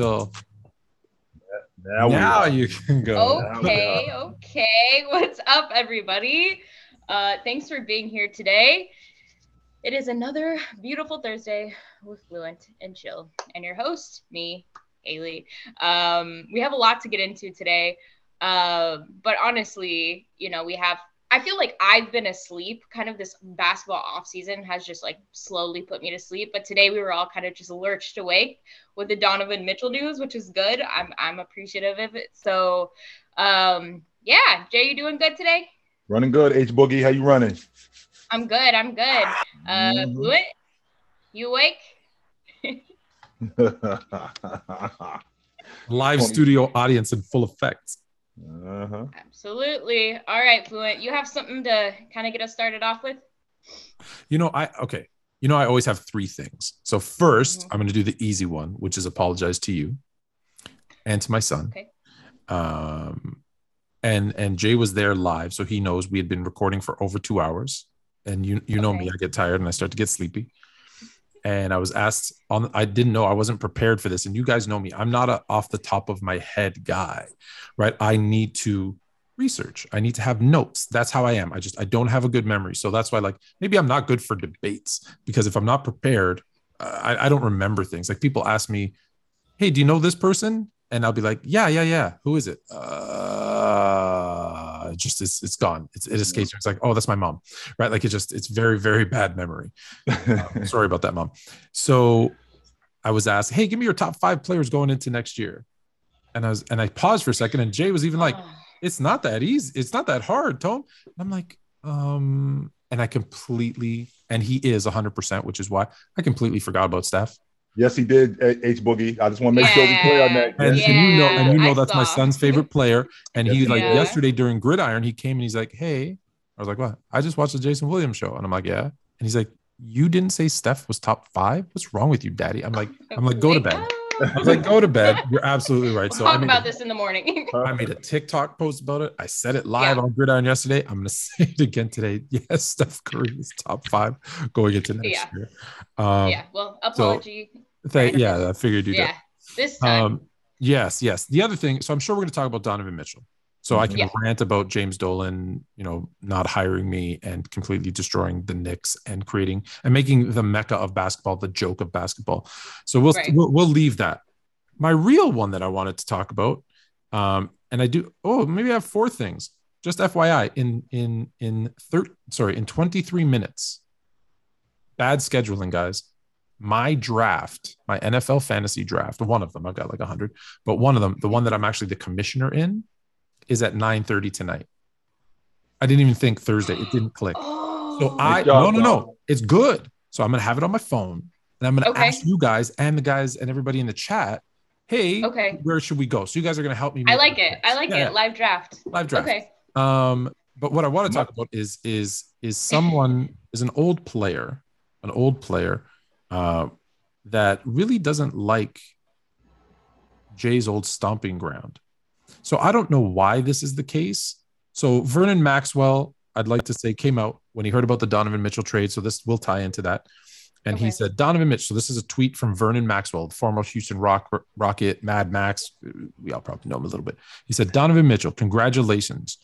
go. Now, Now, you can go. Okay, okay. What's up, everybody? Uh, thanks for being here today. It is another beautiful Thursday with Fluent and Chill, and your host, me, Haley. Um, we have a lot to get into today, uh, but honestly, you know, we have. I feel like I've been asleep. Kind of this basketball off season has just like slowly put me to sleep. But today we were all kind of just lurched awake with the Donovan Mitchell news, which is good. I'm I'm appreciative of it. So, um, yeah, Jay, you doing good today? running good. H Boogie, how you running? I'm good. I'm good. Uh, Mhm. You awake? Live studio audience in full effect. Uh-huh. Absolutely. All right, Fluent, you have something to kind of get us started off with? You know, I okay. You know, I always have three things. So 1st Mhm. I'm going to do the easy one, which is apologize to you and to my son. Okay. Um, and and Jay was there live, so he knows we had been recording for over two hours. And you you know me, I get tired and I start to get sleepy. And I was asked on, I didn't know I wasn't prepared for this. And you guys know me, I'm not a off the top of my head guy, right? I need to research. I need to have notes. That's how I am. I just I don't have a good memory. So that's why like maybe I'm not good for debates because if I'm not prepared, I, I don't remember things. Like people ask me, "Hey, do you know this person?" And I'll be like, "Yeah, yeah, yeah. Who is it?" Uh, just it's it's gone. It's, it escapes. It's like, "Oh, that's my mom," right? Like it just it's very very bad memory. Um, sorry about that, mom. So I was asked, "Hey, give me your top five players going into next year," and I was and I paused for a second, and Jay was even like Oh, it's not that easy. It's not that hard, Tone. And I'm like, um, and I completely, and he is 100%, which is why I completely forgot about Steph. Yes, he did. Eh, H H Boogie. I just want to make sure we clear on that. And, Yes, and you know, and you know I that's my son's favorite player. And he Yes, like Yeah. yesterday during Gridiron, he came and he's like, "Hey," I was like, "What?" I just watched the Jason Williams show, and I'm like, "Yeah," and he's like, "You didn't say Steph was top five? What's wrong with you, Daddy?" I'm like, I'm like, "Go to bed." I was like, "Go to bed." You're absolutely right. So talk about a, this in the morning. I made a TikTok post about it. I said it live Yeah. on Gridiron yesterday. I'm going to say it again today. Yes, Steph Curry is top five going into next Yeah. year. Um, yeah. Well, apology. th- yeah, I figured you yeah. This time. Um, yes, yes. The other thing, so I'm sure we're going to talk about Donovan Mitchell. So I can Yeah. rant about James Dolan, you know, not hiring me and completely destroying the Knicks and creating and making the mecca of basketball the joke of basketball. So we'll Right. we'll, we'll leave that. My real one that I wanted to talk about, um, and I do. Oh, maybe I have four things. Just FYI, in in in thir- sorry, in 23 minutes. Bad scheduling, guys. My draft, my NFL fantasy draft, one of them, I've got like 100, but one of them, the one that I'm actually the commissioner in, is at 9:30 tonight. I didn't even think Thursday. It didn't click. oh. So I job, no no no. It's good. So I'm gonna have it on my phone and I'm gonna Okay. ask you guys and the guys and everybody in the chat, hey, Okay. where should we go? So you guys are gonna help me. I like my it. I like Yeah, it. yeah. Live draft. Live draft. Okay. Um, but what I want to talk about is is is someone is an old player, an old player, uh, that really doesn't like Jay's old stomping ground. So I don't know why this is the case. So Vernon Maxwell, I'd like to say, came out when he heard about the Donovan Mitchell trade. So this will tie into that. And he said, Donovan Mitchell. So this is a tweet from Vernon Maxwell, the former Houston Rock, Rocket, Mad Max. We all probably know him a little bit. He said, Donovan Mitchell, congratulations.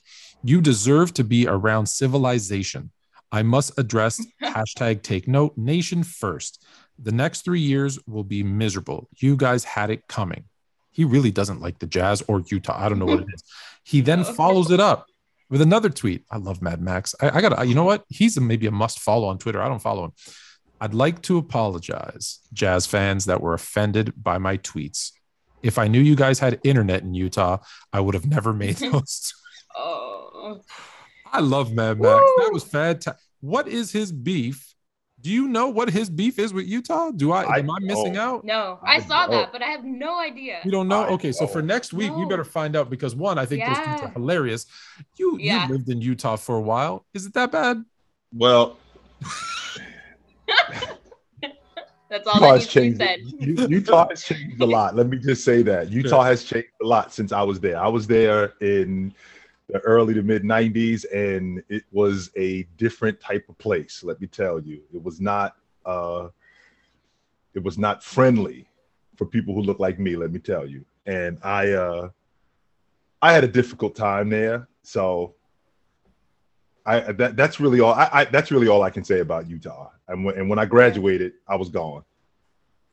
You deserve to be around civilization. I must address hashtag take note nation first. The next three years will be miserable. You guys had it coming. He really doesn't like the Jazz or Utah. I don't know what it mm-hmm. is. He then oh, Okay. follows it up with another tweet. I love Mad Max. I, I got to, you know what? He's a, maybe a must follow on Twitter. I don't follow him. I'd like to apologize, Jazz fans that were offended by my tweets. If I knew you guys had internet in Utah, I would have never made those. Oh. I love Mad Max. That was fantastic. What is his beef? Do you know what his beef is with Utah? Do I, I am I missing don't. out? No, I I saw don't. that, but I have no idea. You don't know? I Okay, so for next week, we better find out because one, I think those tweets Yeah. are hilarious. You Yeah. you lived in Utah for a while. Is it that bad? Well, That's all Utah that has needs to be changed. said. Utah has changed a lot. Let me just say that Utah has changed a lot since I was there. I was there in the early to mid 90s, and it was a different type of place. Let me tell you, it was not. Uh, it was not friendly for people who look like me. Let me tell you. And I, uh, I had a difficult time there. So I that that's really all. I, I that's really all I can say about Utah. And when, and when I graduated, I was gone.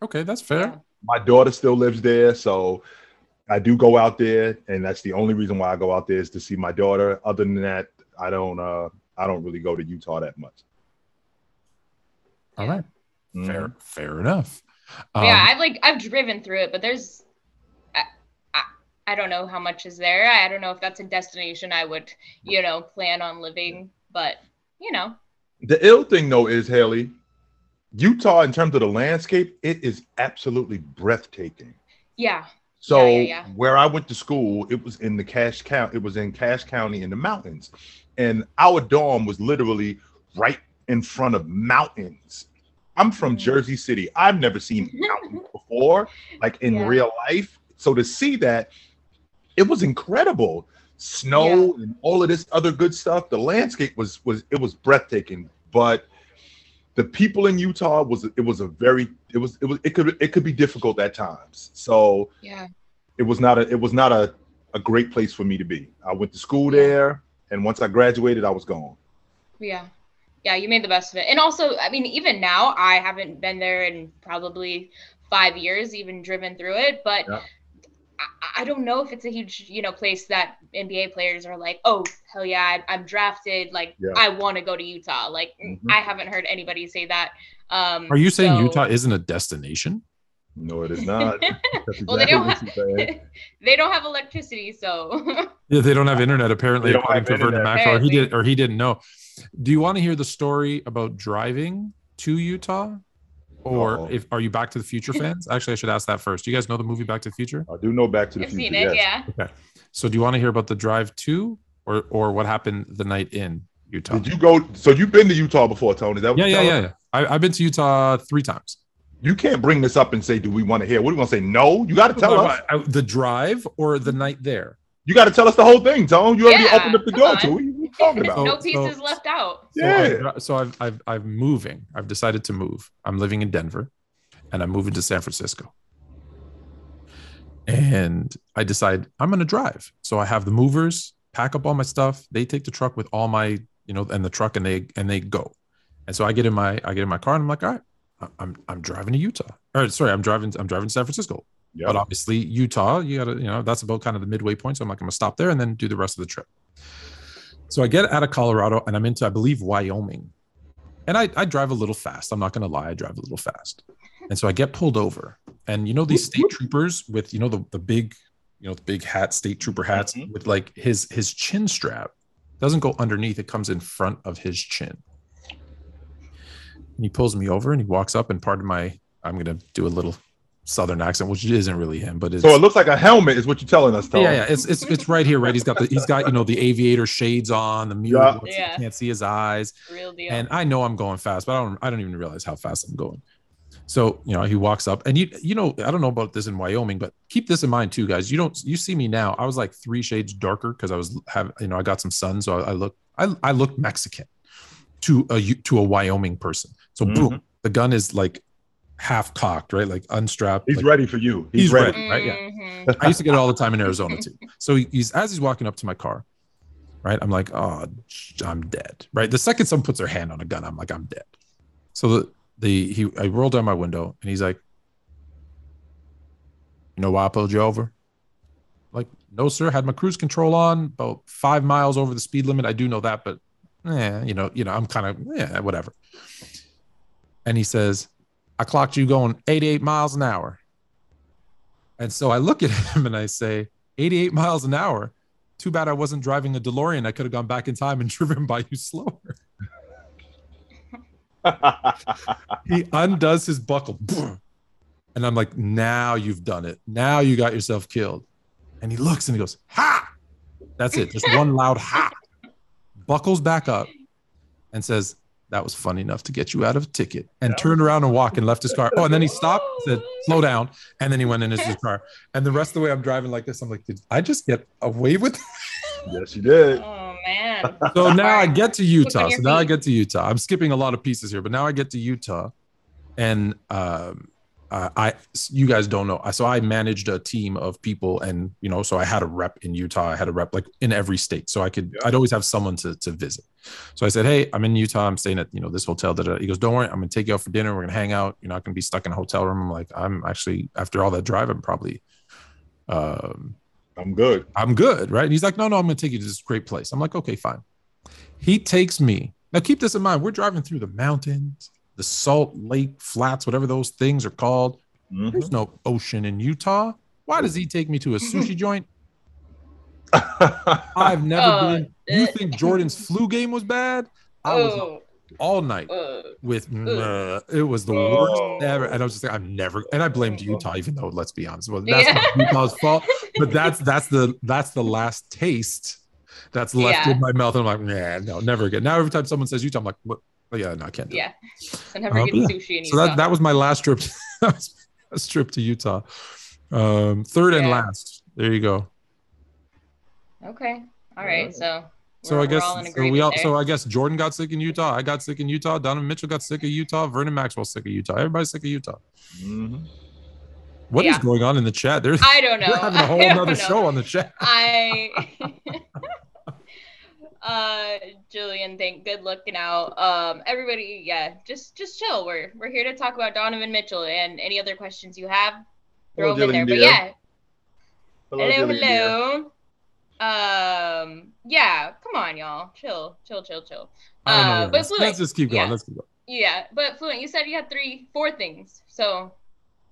Okay, that's fair. My daughter still lives there, so I do go out there, and that's the only reason why I go out there is to see my daughter. Other than that, I don't. uh I don't really go to Utah that much. All right, Mhm. fair, fair enough. But yeah, Um, I've like I've driven through it, but there's I, I I don't know how much is there. I don't know if that's a destination I would, you know, plan on living, but you know. The ill thing though is Haley, Utah in terms of the landscape, it is absolutely breathtaking. Yeah. So Yeah, yeah, yeah. where I went to school, it was in the Cache County. It was in Cache County in the mountains, and our dorm was literally right in front of mountains. I'm from Mhm. Jersey City. I've never seen mountains before, like in real life. So to see that, it was incredible. Snow and all of this other good stuff. The landscape was was it was breathtaking, but the people in Utah was it was a very it was it was it could it could be difficult at times. So Yeah. it was not a it was not a, a great place for me to be. I went to school there, and once I graduated, I was gone. Yeah. Yeah, you made the best of it. And also, I mean, even now, I haven't been there in probably five years, even driven through it. But Yeah. I, I don't know if it's a huge, you know, place that NBA players are like, oh, hell yeah, I, I'm drafted. Like, Yeah. I want to go to Utah. Like, Mhm. I haven't heard anybody say that. Um, are you saying so- Utah isn't a destination? No, it is not. That's Well, they don't what they don't have electricity, so Yeah, they don't have internet apparently, They according have to Vernon internet. Maxwell. Or he Apparently. did, or he didn't know. Do you want to hear the story about driving to Utah, or Uh-oh. if are you Back to the Future fans? Actually, I should ask that first. Do you guys know the movie Back to the Future? I do know Back to the I've Future. seen it. yes. Yeah. So, do you want to hear about the drive to, or or what happened the night in Utah? Did you go? So you've been to Utah before, Tony? That what yeah, yeah, telling yeah. us? yeah. I, I've been to Utah three times. You can't bring this up and say, "Do we want to hear?" What are we gonna say? No, you got to tell But us. what, I- the drive or the night there. You got to tell us the whole thing, Tone. You already Yeah, opened up the door on. to. What are you talking about? no so- pieces left out. So, I Yeah. dri- so I've, I've, I'm moving. I've decided to move. I'm living in Denver and I'm moving to San Francisco. And I decide I'm going to drive. So I have the movers pack up all my stuff. They take the truck with all my, you know, and the truck and they, and they go. And so I get in my, I get in my car and I'm like, all right, I- I'm, I'm driving to Utah. Or sorry, I'm driving, I'm driving to San Francisco. Yep. But obviously Utah, you gotta, you know, that's about kind of the midway point. So I'm like, I'm gonna stop there and then do the rest of the trip. So I get out of Colorado and I'm into, I believe, Wyoming. And I, I drive a little fast. I'm not gonna lie, I drive a little fast. And so I get pulled over. And you know, these state troopers with, you know, the, the big, you know, the big hat, state trooper hats Mhm. with like his his chin strap doesn't go underneath, it comes in front of his chin. And he pulls me over and he walks up and part of my I'm gonna do a little southern accent, which isn't really him, but it's So it looks like a helmet, is what you're telling us, Tone. yeah, yeah, it's it's it's right here, right? He's got the he's got you know the aviator shades on, the mirror, Yeah. looks- Yeah. can't see his eyes, Real deal. and I know I'm going fast, but I don't I don't even realize how fast I'm going. So you know he walks up, and you you know I don't know about this in Wyoming, but keep this in mind too, guys. You don't you see me now? I was like three shades darker because I was have you know I got some sun, so I, I look I I look Mexican to a to a Wyoming person. So Mhm. boom, the gun is like half cocked, right? Like unstrapped. He's like, ready for you. He's, He's ready. ready. right, yeah. Mhm. I used to get it all the time in Arizona too. So he's as he's walking up to my car, right? I'm like, oh, I'm dead. Right. The second someone puts their hand on a gun, I'm like, I'm dead. So the the he I rolled down my window and he's like, you know why I pulled you over? Like, no, sir. Had my cruise control on, about five miles over the speed limit. I do know that, but yeah, you know, you know, I'm kind of yeah, whatever. And he says, I clocked you going 88 miles an hour. And so I look at him and I say, 88 miles an hour. Too bad I wasn't driving a DeLorean. I could have gone back in time and driven by you slower. He undoes his buckle. And I'm like, now you've done it. Now you got yourself killed. And he looks and he goes, ha! That's it. Just one loud ha. Buckles back up and says, that was funny enough to get you out of a ticket. And turned around and walked and left his car. Oh, and then he stopped, said, slow down. And then he went in his car. And the rest of the way I'm driving like this. I'm like, did I just get away with yes, you did. Oh man. so now I get to Utah. So now I get to Utah. I'm skipping a lot of pieces here, but now I get to Utah, and um, uh, I you guys don't know. So I managed a team of people, and you know, so I had a rep in Utah. I had a rep like in every state, so I could. Yeah. I'd always have someone to to visit. So I said, "Hey, I'm in Utah. I'm staying at you know this hotel." Da. He goes, "Don't worry, I'm gonna take you out for dinner. We're gonna hang out. You're not gonna be stuck in a hotel room." I'm like, "I'm actually after all that drive, I'm probably." Um, I'm good. I'm good, right? And he's like, no, no, I'm going to take you to this great place. I'm like, okay, fine. He takes me. Now, keep this in mind. We're driving through the mountains, the Salt Lake Flats, whatever those things are called. Mhm. There's no ocean in Utah. Why does he take me to a sushi joint? I've never Oh, been. You think Jordan's flu game was bad? I was Oh, all night uh, with uh, it was the worst ever and i was just like i'm never and i blamed utah even though let's be honest well that's Yeah. utah's fault but that's that's the that's the last taste that's left Yeah. in my mouth and i'm like nah no never again now every time someone says utah i'm like what oh, yeah no i can't do yeah. I never Uh, get yeah. sushi in it. so that, that was my last trip that was a trip to utah um third and last there you go Okay. All right. So. so i guess we're all in so we all there. so i guess jordan got sick in utah i got sick in utah donovan mitchell got sick of utah vernon maxwell sick of utah everybody's sick of utah Mhm. What is Yeah. going on in the chat? There's I don't know. We're having a whole other know. show on the chat. I uh Julian, thank good looking out. Um everybody, yeah, just just chill. We're we're here to talk about Donovan Mitchell and any other questions you have, throw Hello, them in there. Jillian But yeah, Hello, hello, hello. Um yeah, come on y'all. Chill, chill, chill, chill. I don't know. Uh, but let's, Fluent, let's just keep going. yeah. Let's keep going. Yeah, but Fluent, you said you had three, four things. So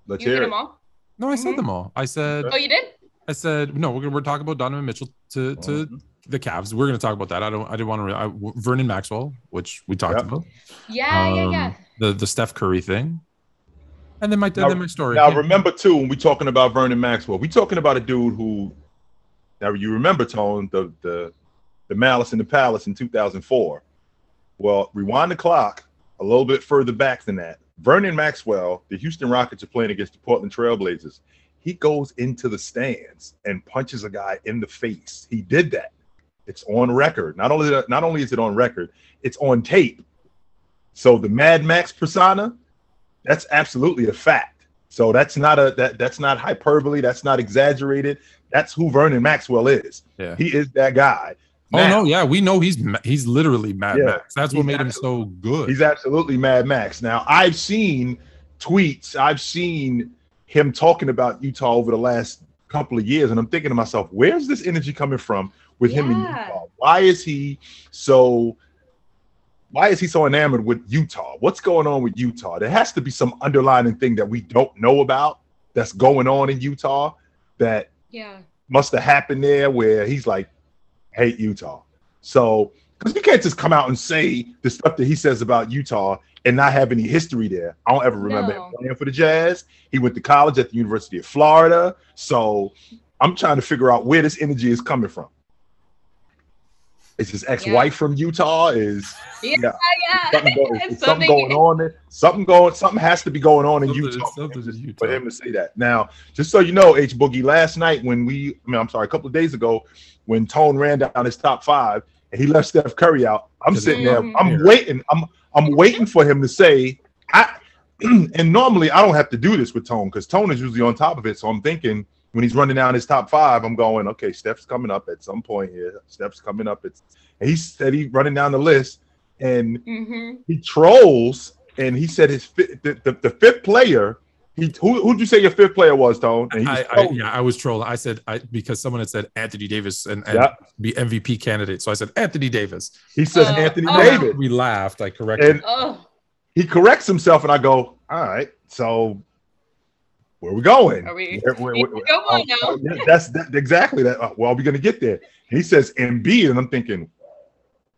Let's you hit hear them all? No, I said Mhm. them all. I said Oh, you did? I said no. We're gonna we're talking about Donovan Mitchell to to Mhm. The Cavs. We're gonna talk about that. I don't. I didn't want to. I, Vernon Maxwell, which we talked Yep. about. Yeah, yeah, yeah. Um, The the Steph Curry thing, and then my Now- then my story. Now Yeah. remember too, when we're talking about Vernon Maxwell, we talking about a dude who now you remember Tone the the the Malice in the Palace in 2004. Well, rewind the clock a little bit further back than that. Vernon Maxwell, the Houston Rockets are playing against the Portland Trailblazers. He goes into the stands and punches a guy in the face. He did that. It's on record. Not only not only is it on record, it's on tape. So the Mad Max persona, that's absolutely a fact. So that's not a that that's not hyperbole. That's not exaggerated. That's who Vernon Maxwell is. Yeah. He is that guy. Oh no, yeah, we know he's he's literally Mad Yeah, Max. That's what made him so good. He's absolutely Mad Max. Now I've seen tweets. I've seen him talking about Utah over the last couple of years, and I'm thinking to myself, where's this energy coming from with him in Utah? Why is he so? Why is he so enamored with Utah? What's going on with Utah? There has to be some underlying thing that we don't know about that's going on in Utah that Yeah. must have happened there where he's like, hate Utah. So, because you can't just come out and say the stuff that he says about Utah and not have any history there. I don't ever remember No. him playing for the Jazz. He went to college at the University of Florida. So, I'm trying to figure out where this energy is coming from. Is his ex-wife from Utah? Is Yeah. Yeah. Yeah. something, go- is It's something going on there? Something going, something has to be going on in Something- Utah for something him, in to, Utah. for him to say that. Now, just so you know, H Boogie, last night when we, I mean, I'm sorry, a couple of days ago, when Tone ran down his top five and he left Steph Curry out, I'm sitting there, I'm Mhm. waiting, I'm I'm waiting for him to say, I, and normally I don't have to do this with Tone because Tone is usually on top of it. So I'm thinking when he's running down his top five, I'm going, okay, Steph's coming up at some point here. Steph's coming up. It's and he said he's running down the list and Mm-hmm. he trolls and he said his fi- the, the, the fifth player. He who who'd you say your fifth player was, Tone? And he was I, I, yeah, I was trolling. I said I because someone had said Anthony Davis and, and Yeah. be MVP candidate. So I said Anthony Davis. He says Uh, Anthony oh. Davis. We laughed. I corrected. And Oh, he corrects himself, and I go, all right, so where we going? Are we- Where- where- Yeah, where- come on now. that's that, exactly that. uh, Well, are we gonna get there? And he says Embiid, and I'm thinking,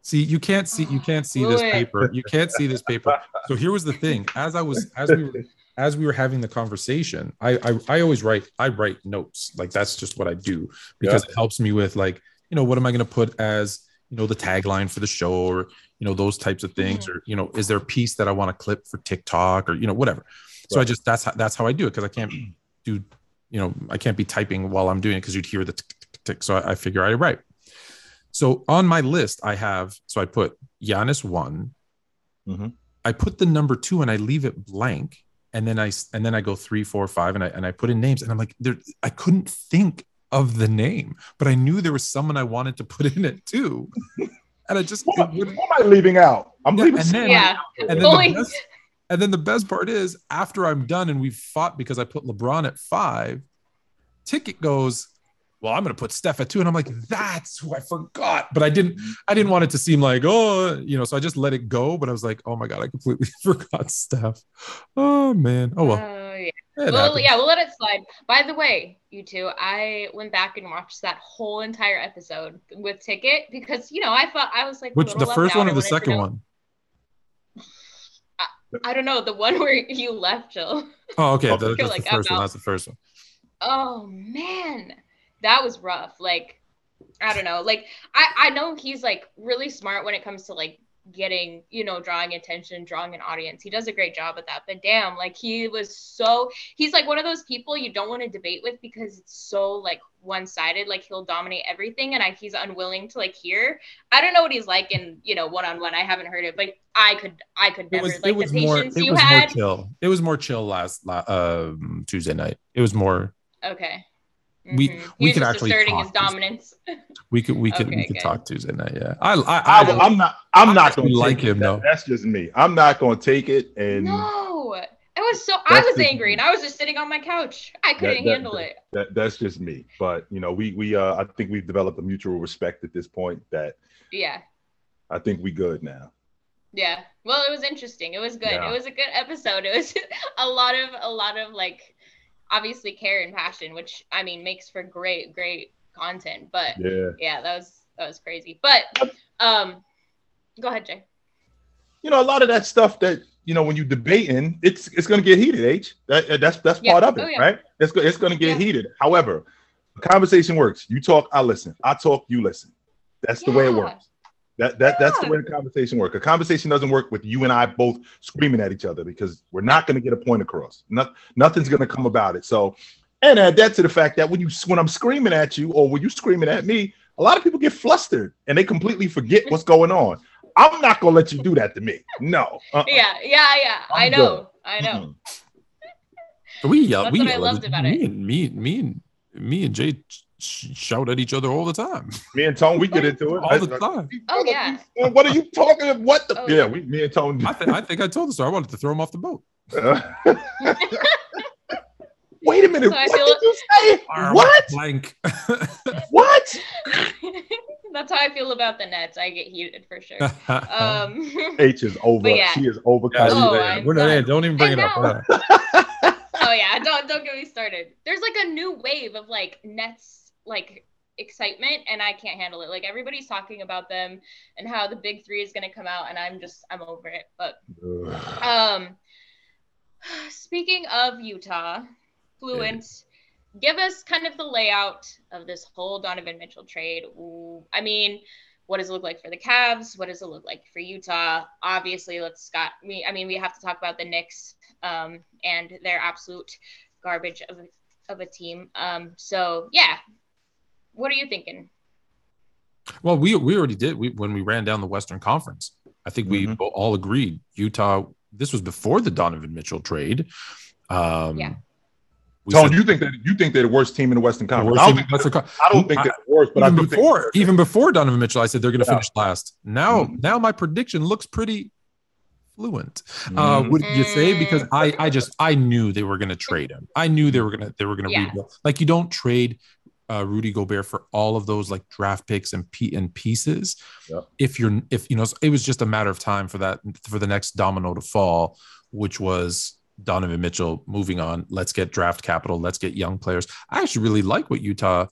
See, you can't see you can't see this paper. You can't see this paper. So here was the thing. As I was as we were as we were having the conversation, I I, I always write I write notes. Like that's just what I do because it helps me with like, you know, what am I gonna put as you know the tagline for the show or you know those types of things or you know is there a piece that I want to clip for TikTok or you know whatever. So I just that's how that's how I do it because I can't do you know I can't be typing while I'm doing it because you'd hear the tick, tick, tick, tick. So I, I figure I write. So on my list, I have so I put Giannis one. Mhm. I put the number two and I leave it blank and then I s- and then I go three, four, five, and I and I put in names, and I'm like, there, I couldn't think of the name, but I knew there was someone I wanted to put in it too, and I just Who, it am I leaving out? I'm Yeah, leaving. and then- Yeah. and then Only- the best, and then the best part is after I'm done and we've fought because I put LeBron at five, ticket goes. Well, I'm gonna put Steph at two, and I'm like, that's who I forgot. But I didn't, I didn't want it to seem like, oh, you know, so I just let it go. But I was like, oh my god, I completely forgot Steph. Oh man. Oh well. Oh, yeah. Well, yeah, we'll let it slide. By the way, you two, I went back and watched that whole entire episode with Ticket because you know I thought I was like Which the first one or the to second one? I don't know the one where you left, Jill. Oh, okay. That- that's like, the first one. That's the first one. Oh man, that was rough. Like, I don't know. Like, I I know he's like really smart when it comes to like getting you know drawing attention, drawing an audience. He does a great job at that. But damn, like he was so he's like one of those people you don't want to debate with because it's so like one sided. Like he'll dominate everything, and I, he's unwilling to like hear. I don't know what he's like in you know one on one. I haven't heard it, but I could I could It never was, like it was the more. patience It you was more chill. It was more chill last la- um, Tuesday night. It was more. Okay. We- Mhm. we He was could just actually asserting talk his dominance. We could. We could. we Okay, could good. talk Tuesday night. Yeah. I. I. I, I, am not. I'm I not going to like him, it. though. That- That's just me. I'm not going to take it. And no, it was so. I was the- angry, and I was just sitting on my couch. I couldn't that- handle it. that, that's just me. But you know, we we uh, I think we've developed a mutual respect at this point. That Yeah, I think we good now. yeah. Well, it was interesting. It was good. Yeah. It was a good episode. It was a lot of a lot of like, obviously care and passion, which I mean makes for great great content. But Yeah. yeah, that was that was crazy. But um, go ahead, Jay. You know, a lot of that stuff that you know when you debating, it's it's going to get heated. H. That, that's that's Yeah. part of it, Oh, yeah. right? It's it's going to get Yeah. heated. However, conversation works. You talk, I listen. I talk, you listen. That's the way it works. That that that's the way the conversation works. A conversation doesn't work with you and I both screaming at each other because we're not going to get a point across. Not, nothing's going to come about it. So, and add that to the fact that when you when I'm screaming at you or when you're screaming at me, a lot of people get flustered and they completely forget what's going on. I'm not going to let you do that to me. No. Uh-uh. Yeah, yeah, yeah. I I'm know. I know. Mm-mm. we yell. That's we what I yell. loved about me it. And, me, me and me and Jay sh- shout at each other all the time. Me and Tone, we get into it. All the time. Oh, yeah. What are you talking about? What the? Oh, yeah, yeah. we, me and Tone. I, th- I think I told the story. I wanted to throw him off the boat. Wait a minute. So what feel- did you say? What? Blank. What? That's how I feel about the Nets. I get heated for sure. Um, H is over. But yeah. She is over. Yeah, Oh, we're not, done. yeah, don't even bring I it up. know. We're oh yeah, don't don't get me started. There's like a new wave of like Nets like excitement, and I can't handle it. Like everybody's talking about them and how the big three is gonna come out, and I'm just I'm over it. But um, speaking of Utah, Fluent, give us kind of the layout of this whole Donovan Mitchell trade. Ooh, I mean, what does it look like for the Cavs? What does it look like for Utah? Obviously, let's Scott. We, I mean, we have to talk about the Knicks um, and their absolute garbage of of a team. Um, so yeah, what are you thinking? Well, we we already did. We when we ran down the Western Conference, I think we Mhm. all agreed Utah. This was before the Donovan Mitchell trade. Um, Yeah. we Tone, said you think that you think they're the worst team in the Western Conference? worst I don't in think, Western Con- I don't think I- they're the worst, but I even do think before they're- even before Donovan Mitchell, I said they're going to Yeah. finish last. Now, Mhm. now my prediction looks pretty fluent. Uh, Mhm. would you say? Because Mm. I, I just, I knew they were going to trade him. I knew they were going to, they were going to Yeah. rebuild. Like you don't trade uh, Rudy Gobert for all of those like draft picks and p and pieces. Yep. If you're, if you know, it was just a matter of time for that for the next domino to fall, which was Donovan Mitchell moving on. Let's get draft capital. Let's get young players. I actually really like what Utah.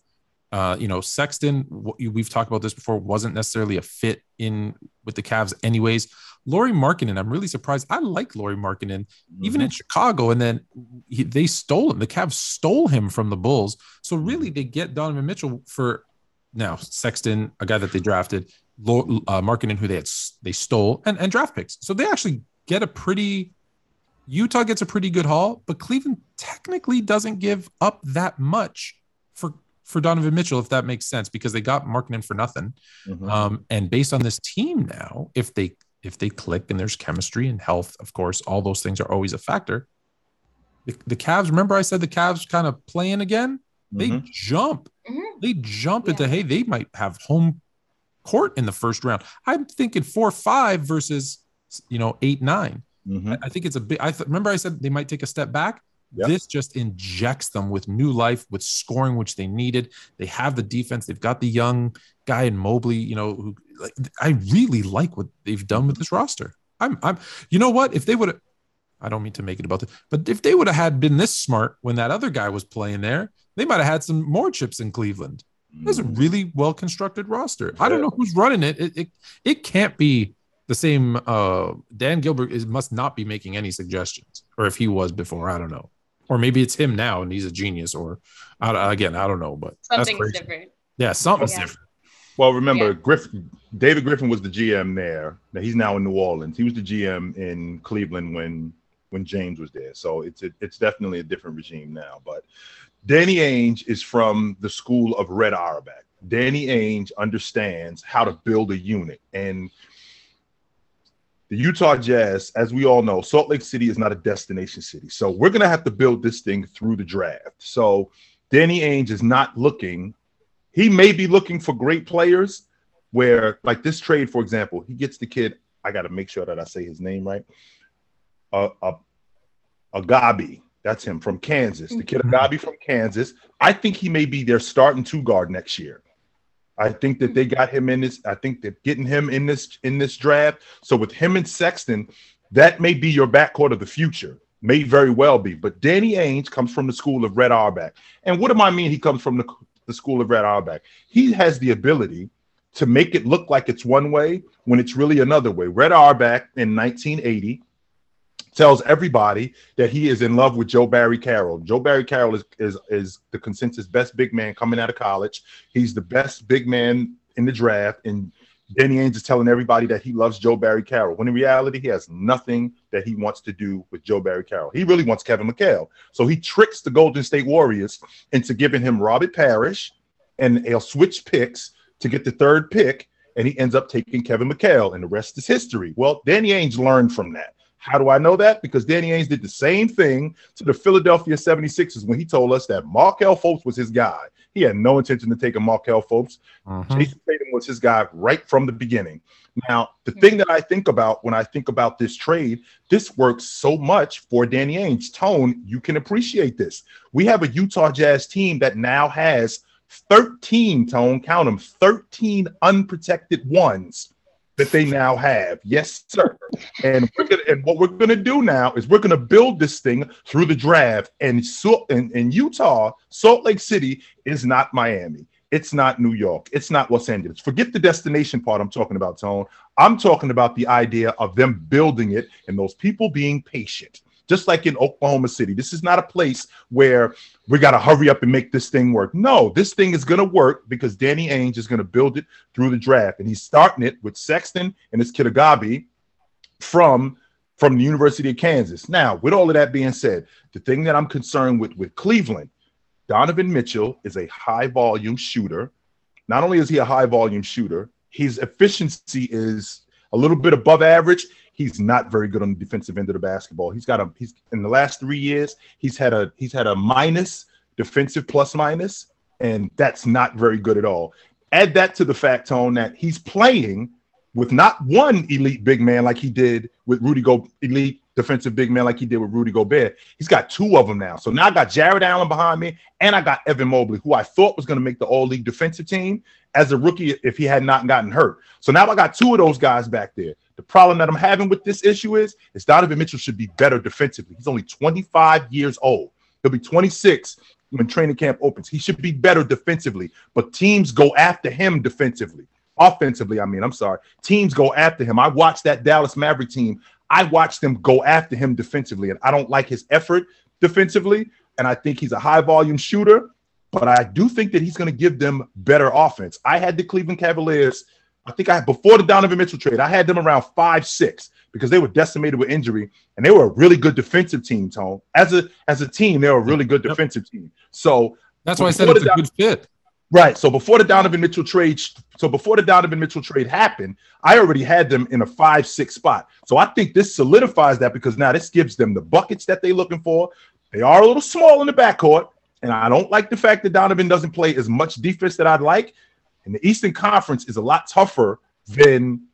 Uh, you know, Sexton. We've talked about this before. Wasn't necessarily a fit in with the Cavs, anyways. Lauri Markkanen. I'm really surprised. I like Lauri Markkanen even in Chicago, and then he, they stole him. The Cavs stole him from the Bulls. So really, they get Donovan Mitchell for now Sexton, a guy that they drafted, uh, Markkanen, who they had they stole, and and draft picks. So they actually get a pretty. Utah gets a pretty good haul, but Cleveland technically doesn't give up that much for for Donovan Mitchell, if that makes sense, because they got Markkanen for nothing. Mhm. Um, and based on this team now, if they if they click and there's chemistry and health, of course, all those things are always a factor. The, the Cavs, remember I said the Cavs kind of playing again? They Mhm. jump. Mhm. They jump Yeah. into, hey, they might have home court in the first round. I'm thinking four, five versus, you know, eight, nine. Mhm. I think it's a big. I th- remember I said they might take a step back. Yep. This just injects them with new life, with scoring, which they needed. They have the defense. They've got the young guy in Mobley. You know, who like, I really like what they've done with this roster. I'm, I'm. You know what? If they would have, I don't mean to make it about it, but if they would have had been this smart when that other guy was playing there, they might have had some more chips in Cleveland. It's a really well constructed roster. I don't know who's running it. It, it. it can't be the same. Uh, Dan Gilbert is must not be making any suggestions, or if he was before, I don't know. Or maybe it's him now and he's a genius. Or I, again, I don't know. But that's Something's crazy. different. Yeah, something's Yeah. different. Well, remember, Yeah. Griffin, David Griffin was the GM there. Now he's now in New Orleans. He was the GM in Cleveland when when James was there. So it's a, it's definitely a different regime now. But Danny Ainge is from the school of Red Auerbach. Danny Ainge understands how to build a unit, and the Utah Jazz, as we all know, Salt Lake City is not a destination city. So we're gonna have to build this thing through the draft. So Danny Ainge is not looking he may be looking for great players where like this trade for example he gets the kid i got to make sure that i say his name right uh, uh agbaji that's him from kansas the kid Mhm. agbaji from kansas. I think he may be their starting two guard next year. I think that they got him in this i think they're getting him in this in this draft. So with him and sexton that may be your backcourt of the future. May very well be. But danny ainge comes from the school of red auerbach. And what do i mean he comes from the the school of Red Auerbach. He has the ability to make it look like it's one way when it's really another way. Red Auerbach in 1980 tells everybody that he is in love with Joe Barry Carroll. Joe Barry Carroll is, is, is the consensus best big man coming out of college. He's the best big man in the draft. And Danny Ainge is telling everybody that he loves Joe Barry Carroll. When in reality, he has nothing that he wants to do with Joe Barry Carroll. He really wants Kevin McHale. So he tricks the Golden State Warriors into giving him Robert Parish, and they'll switch picks to get the third pick, and he ends up taking Kevin McHale, and the rest is history. Well, Danny Ainge learned from that. How do I know that? Because Danny Ainge did the same thing to the Philadelphia 76ers when he told us that Markelle Fultz was his guy. He had no intention to take a Markelle Fultz. Mhm. Jayson Tatum was his guy right from the beginning. Now, the thing that I think about when I think about this trade, this works so much for Danny Ainge. Tone, you can appreciate this. We have a Utah Jazz team that now has 13, Tone, count them, 13 unprotected ones that they now have. Yes, sir. And gonna, and what we're gonna do now is we're gonna build this thing through the draft. And so in, in Utah, Salt Lake City is not Miami. It's not New York. It's not Los Angeles. Forget the destination part I'm talking about, Tone. I'm talking about the idea of them building it and those people being patient. Just like in Oklahoma City, this is not a place where we got to hurry up and make this thing work. No, this thing is going to work because Danny Ainge is going to build it through the draft, and he's starting it with Sexton and his kid Agbaji from from the University of Kansas. Now, with all of that being said, the thing that I'm concerned with with Cleveland, Donovan Mitchell is a high volume shooter. Not only is he a high volume shooter, his efficiency is a little bit above average. He's not very good on the defensive end of the basketball. He's got a he's in the last three years, he's had a he's had a minus defensive plus minus, and that's not very good at all. Add that to the fact, Tone, that he's playing with not one elite big man like he did with Rudy Go elite defensive big man like he did with Rudy Gobert. He's got two of them now. So now I got Jarrett Allen behind me, and I got Evan Mobley, who I thought was going to make the all league defensive team as a rookie if he had not gotten hurt. So now I got two of those guys back there. The problem that I'm having with this issue is, is Donovan Mitchell should be better defensively. He's only 25 years old. He'll be 26 when training camp opens. He should be better defensively, but teams go after him defensively. Offensively, I mean, I'm sorry. Teams go after him. I watched that Dallas Maverick team. I watched them go after him defensively, and I don't like his effort defensively. And I think he's a high volume shooter, but I do think that he's going to give them better offense. I had the Cleveland Cavaliers. I think I had before the Donovan Mitchell trade, I had them around five, six because they were decimated with injury and they were a really good defensive team, Tone. As a as a team, they were a really good Yep. defensive team. So That's why I said it's a the- good fit. Right. So before the Donovan Mitchell trade, so before the Donovan Mitchell trade happened, I already had them in a five, six spot. So I think this solidifies that because now this gives them the buckets that they're looking for. They are a little small in the backcourt, and I don't like the fact that Donovan doesn't play as much defense that I'd like. And the Eastern Conference is a lot tougher than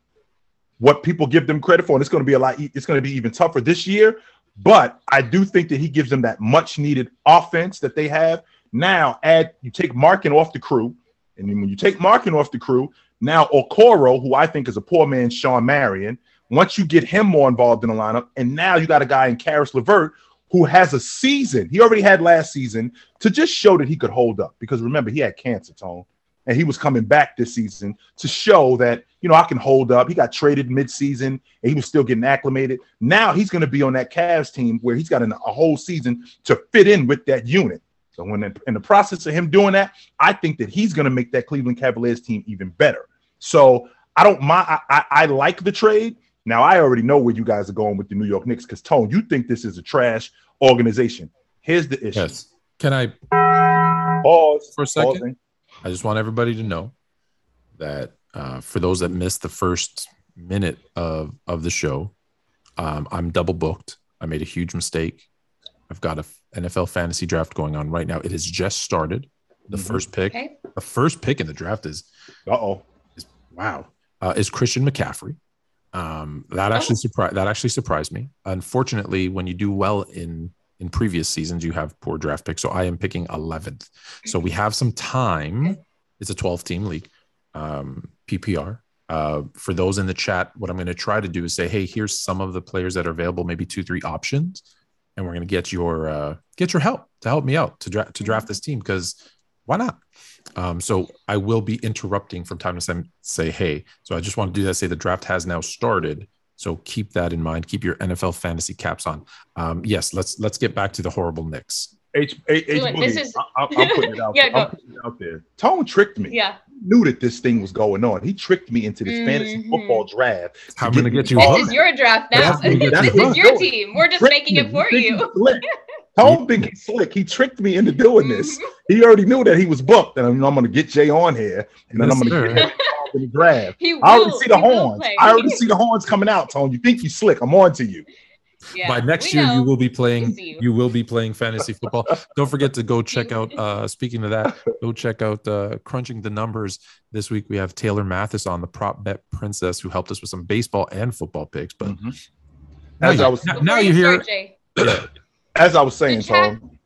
what people give them credit for, and it's going to be a lot. It's going to be even tougher this year. But I do think that he gives them that much needed offense that they have. Now, add you take Markkanen off the crew, and when you take Markkanen off the crew, now Okoro, who I think is a poor man's Shawn Marion, once you get him more involved in the lineup, and now you got a guy in Caris LeVert who has a season. He already had last season to just show that he could hold up. Because remember, he had cancer, Tone, and he was coming back this season to show that you know I can hold up. He got traded mid-season, and he was still getting acclimated. Now he's going to be on that Cavs team where he's got an, a whole season to fit in with that unit. So when in, in the process of him doing that, I think that he's going to make that Cleveland Cavaliers team even better. So I don't mind. I, I, I like the trade. Now I already know where you guys are going with the New York Knicks because Tone, you think this is a trash organization. Here's the issue. Yes. Can I Pause for a second? Pausing. I just want everybody to know that uh, for those that missed the first minute of of the show, um, I'm double booked. I made a huge mistake. I've got a f- NFL fantasy draft going on right now. It has just started. The Mhm. first pick, Okay. the first pick in the draft is Uh-oh. wow, uh, is Christian McCaffrey. Um, that actually surprised that actually surprised me. Unfortunately, when you do well in in previous seasons, you have poor draft picks. So I am picking 11th. So we have some time. It's a 12 team league, um, PPR. Uh, for those in the chat, what I'm going to try to do is say, hey, here's some of the players that are available, maybe two, three options, and we're going to get your uh, get your help to help me out to draft to draft this team because why not? Um, so I will be interrupting from time to time. Say hey. So I just want to do that. Say the draft has now started. So keep that in mind. Keep your NFL fantasy caps on. Um, yes, let's let's get back to the horrible Knicks. H, H, H Look, Boogie, this is- I, I'm putting it out Yeah, there. I'm putting it out there. Tone tricked me. Yeah. knew that this thing was going on. He tricked me into this fantasy Mhm. football draft. I'm get going to get you This hooked. is your draft now. This you is hooked. your team. We're just making me. it for Think you. Tone think he's slick. He tricked me into doing this. Mhm. He already knew that he was booked, and I'm, I'm going to get Jay on here, and then Yes, I'm going to. get him involved in the draft. He will, I already see the he horns. I already see the horns coming out, Tone. You think you slick? I'm on to you. Yeah, By next we year, you will be playing. you. You will be playing fantasy football. Don't forget to go check out. Uh, speaking of that, go check out uh, crunching the numbers this week. We have Taylor Mathis on the prop bet princess, who helped us with some baseball and football picks. But Mhm. now, As you, I was- now, now you you hear. Yeah. As I was saying, The chat- Tone.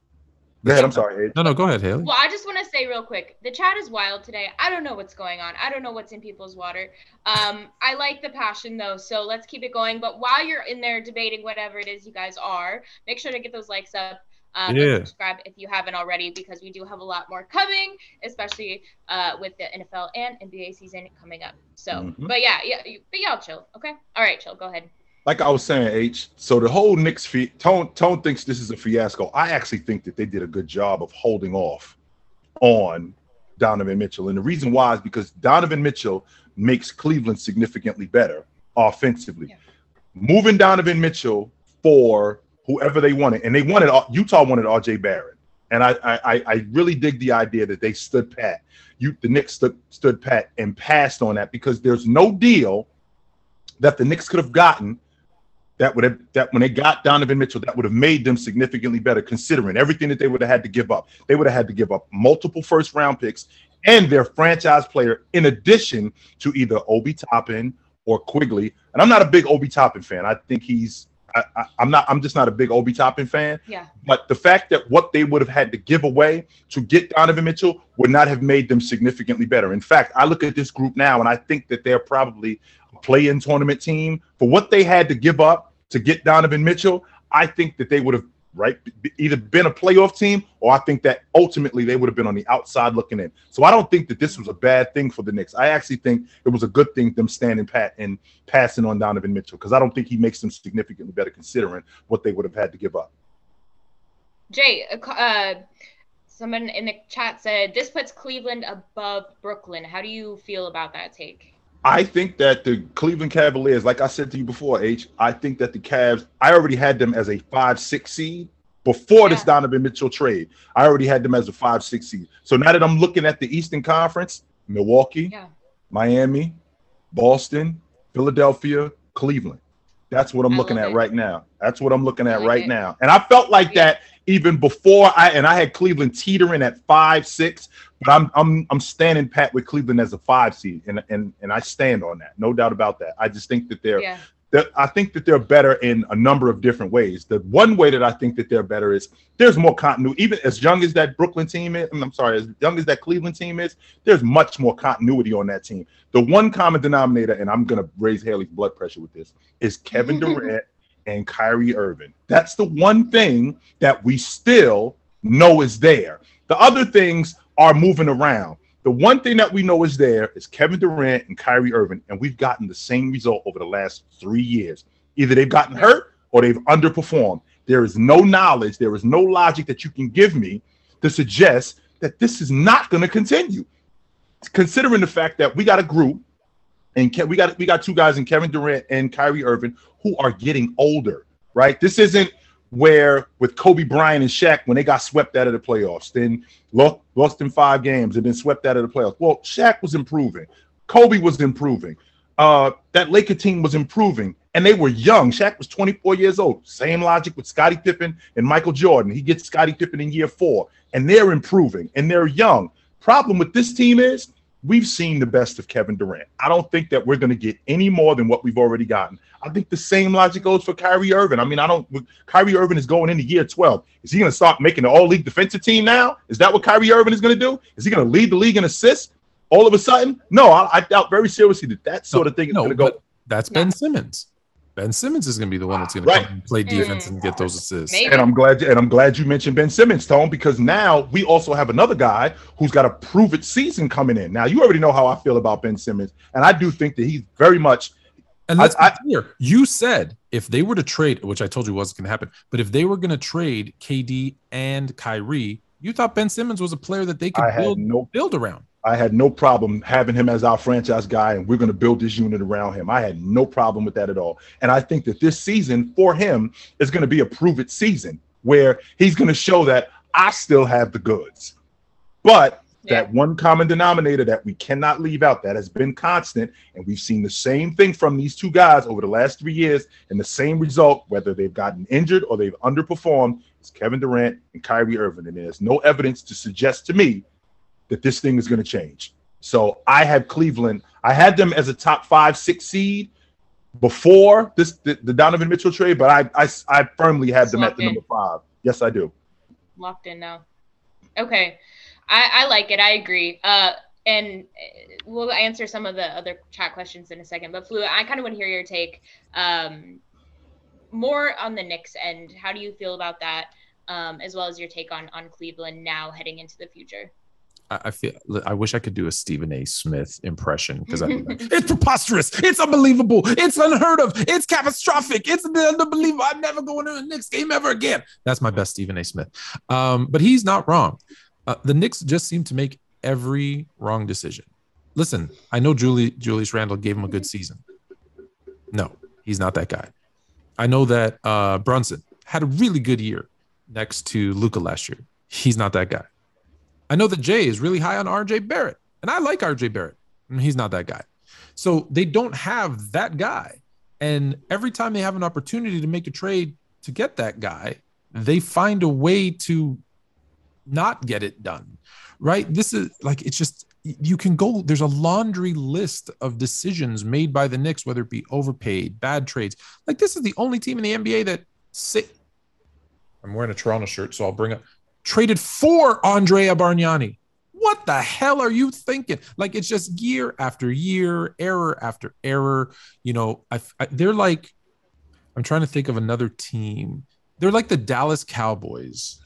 Go ahead. I'm sorry. No, no, go ahead, Haley. Well, I just want to say real quick, the chat is wild today. I don't know what's going on. I don't know what's in people's water. Um, I like the passion though, so let's keep it going. But while you're in there debating whatever it is you guys are, make sure to get those likes up. Um, Yeah. and subscribe if you haven't already, because we do have a lot more coming, especially uh, with the NFL and NBA season coming up. So, Mhm. but yeah, yeah, but y'all chill, okay? All right, chill. Go ahead. Like I was saying, H. So the whole Knicks fee, Tone Tone thinks this is a fiasco. I actually think that they did a good job of holding off on Donovan Mitchell, and the reason why is because Donovan Mitchell makes Cleveland significantly better offensively. Yeah. Moving Donovan Mitchell for whoever they wanted, and they wanted Utah wanted R.J. Barrett, and I I, I really dig the idea that they stood pat. You the Knicks stood stood pat and passed on that because there's no deal that the Knicks could have gotten that would have that when they got Donovan Mitchell, that would have made them significantly better, considering everything that they would have had to give up. They would have had to give up multiple first round picks and their franchise player, in addition to either Obi Toppin or Quickley. And I'm not a big Obi Toppin fan. I think he's I, I, I'm not. I'm just not a big Obi Toppin fan. Yeah. But the fact that what they would have had to give away to get Donovan Mitchell would not have made them significantly better. In fact, I look at this group now and I think that they're probably a play-in tournament team for what they had to give up to get Donovan Mitchell. I think that they would have right either been a playoff team or I think that ultimately they would have been on the outside looking in. So I don't think that this was a bad thing for the Knicks. I actually think it was a good thing them standing pat and passing on Donovan Mitchell because I don't think he makes them significantly better considering what they would have had to give up. Jay, uh, someone in the chat said this puts Cleveland above Brooklyn. How do you feel about that take? I think that the Cleveland Cavaliers, like I said to you before, H, I think that the Cavs, I already had them as a five, six seed before this Donovan Mitchell trade. I already had them as a five, six seed. So now that I'm looking at the Eastern Conference, Milwaukee, Yeah. Miami, Boston, Philadelphia, Cleveland. That's what I'm I looking at it. right now. That's what I'm looking at like right it. now. And I felt like Yeah. that even before I and I had Cleveland teetering at five, six, but I'm I'm I'm standing pat with Cleveland as a five seed, and and and I stand on that, no doubt about that. I just think that they're Yeah. that I think that they're better in a number of different ways. The one way that I think that they're better is there's more continuity. Even as young as that Brooklyn team is, I'm sorry, as young as that Cleveland team is, there's much more continuity on that team. The one common denominator, and I'm gonna raise Haley's blood pressure with this, is Kevin Durant and Kyrie Irving. That's the one thing that we still know is there. The other things are moving around. The one thing that we know is there is Kevin Durant and Kyrie Irving, and we've gotten the same result over the last three years. Either they've gotten hurt or they've underperformed. There is no knowledge, there is no logic that you can give me to suggest that this is not going to continue. Considering the fact that we got a group and Ke- we got we got two guys in Kevin Durant and Kyrie Irving who are getting older, right? This isn't where with Kobe Bryant and Shaq when they got swept out of the playoffs, then lost, lost in five games and then swept out of the playoffs. Well, Shaq was improving, Kobe was improving, uh, that Laker team was improving, and they were young. Shaq was 24 years old. Same logic with Scottie Pippen and Michael Jordan. He gets Scottie Pippen in year four, and they're improving and they're young. Problem with this team is we've seen the best of Kevin Durant. I don't think that we're going to get any more than what we've already gotten. I think the same logic goes for Kyrie Irving. I mean, I don't. Kyrie Irving is going into year 12. Is he going to start making the all league defensive team now? Is that what Kyrie Irving is going to do? Is he going to lead the league in assists all of a sudden? No, I, I doubt very seriously that that sort of thing is no, going to go. that's Ben Simmons. Ben Simmons is going to be the one that's going to Right. come and play defense and get those assists. Maybe. And I'm glad, and I'm glad you mentioned Ben Simmons, Tone, because now we also have another guy who's got a prove it season coming in. Now you already know how I feel about Ben Simmons, and I do think that he's very much And let's I- be clear. You said if they were to trade, which I told you wasn't going to happen, but if they were going to trade KD and Kyrie, you thought Ben Simmons was a player that they could build no build around. I had no problem having him as our franchise guy, and we're going to build this unit around him. I had no problem with that at all. And I think that this season for him is going to be a prove it season where he's going to show that I still have the goods. But Yeah. that one common denominator that we cannot leave out that has been constant, and we've seen the same thing from these two guys over the last three years, and the same result, whether they've gotten injured or they've underperformed, is Kevin Durant and Kyrie Irving. And there's no evidence to suggest to me that this thing is going to change. So I have Cleveland. I had them as a top five, six seed before this the, the Donovan Mitchell trade, but I I, I firmly had them at the in. number five. Yes, I do. locked in now. Okay, I, I like it. I agree. Uh, and uh, we'll answer some of the other chat questions in a second. But Flu, I kind of want to hear your take. Um, more on the Knicks end. How do you feel about that? Um, as well as your take on on Cleveland now heading into the future. I, feel I wish I could do a Stephen A. Smith impression because it's preposterous, it's unbelievable, it's unheard of, it's catastrophic, it's unbelievable. I'm never going to a Knicks game ever again. That's my best Stephen A. Smith. Um, but he's not wrong. Uh, the Knicks just seem to make every wrong decision. Listen, I know Julie Julius Randle gave him a good season. No, he's not that guy. I know that uh, Brunson had a really good year next to Luka last year. He's not that guy. I know that Jay is really high on RJ Barrett, and I like RJ Barrett. and He's not that guy. So they don't have that guy. And every time they have an opportunity to make a trade to get that guy, they find a way to not get it done. Right? This is like it's just you can go there's a laundry list of decisions made by the Knicks whether it be overpaid, bad trades. Like this is the only team in the NBA that say I'm wearing a Toronto shirt so I'll bring up traded for Andrea Bargnani. What the hell are you thinking? Like it's just year after year, error after error. You know, I, I, they're like, I'm trying to think of another team. They're like the Dallas Cowboys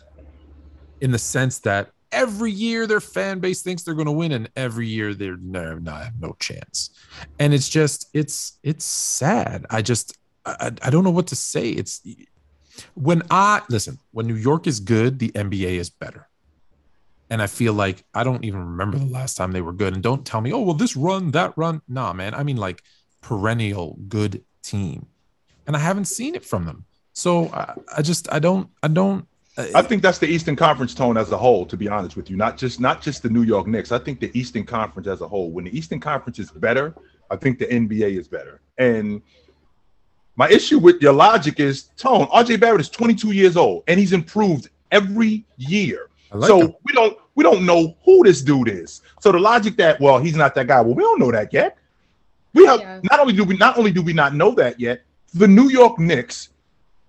in the sense that every year their fan base thinks they're going to win, and every year they're no, no, no chance. And it's just, it's, it's sad. I just, I, I don't know what to say. It's when I listen, when New York is good, the NBA is better. And I feel like I don't even remember the last time they were good. And don't tell me, oh, well, this run, that run. Nah, man. I mean, like perennial good team. And I haven't seen it from them. So I, I just, I don't, I don't. Uh, I think that's the Eastern Conference tone as a whole, to be honest with you. Not just not just the New York Knicks. I think the Eastern Conference as a whole. When the Eastern Conference is better, I think the NBA is better. And my issue with your logic is tone. RJ Barrett is 22 years old and he's improved every year. Like so him. we don't we don't know who this dude is. So the logic that well he's not that guy. Well, we don't know that yet. We have Yeah. not only do we not only do we not know that yet. The New York Knicks,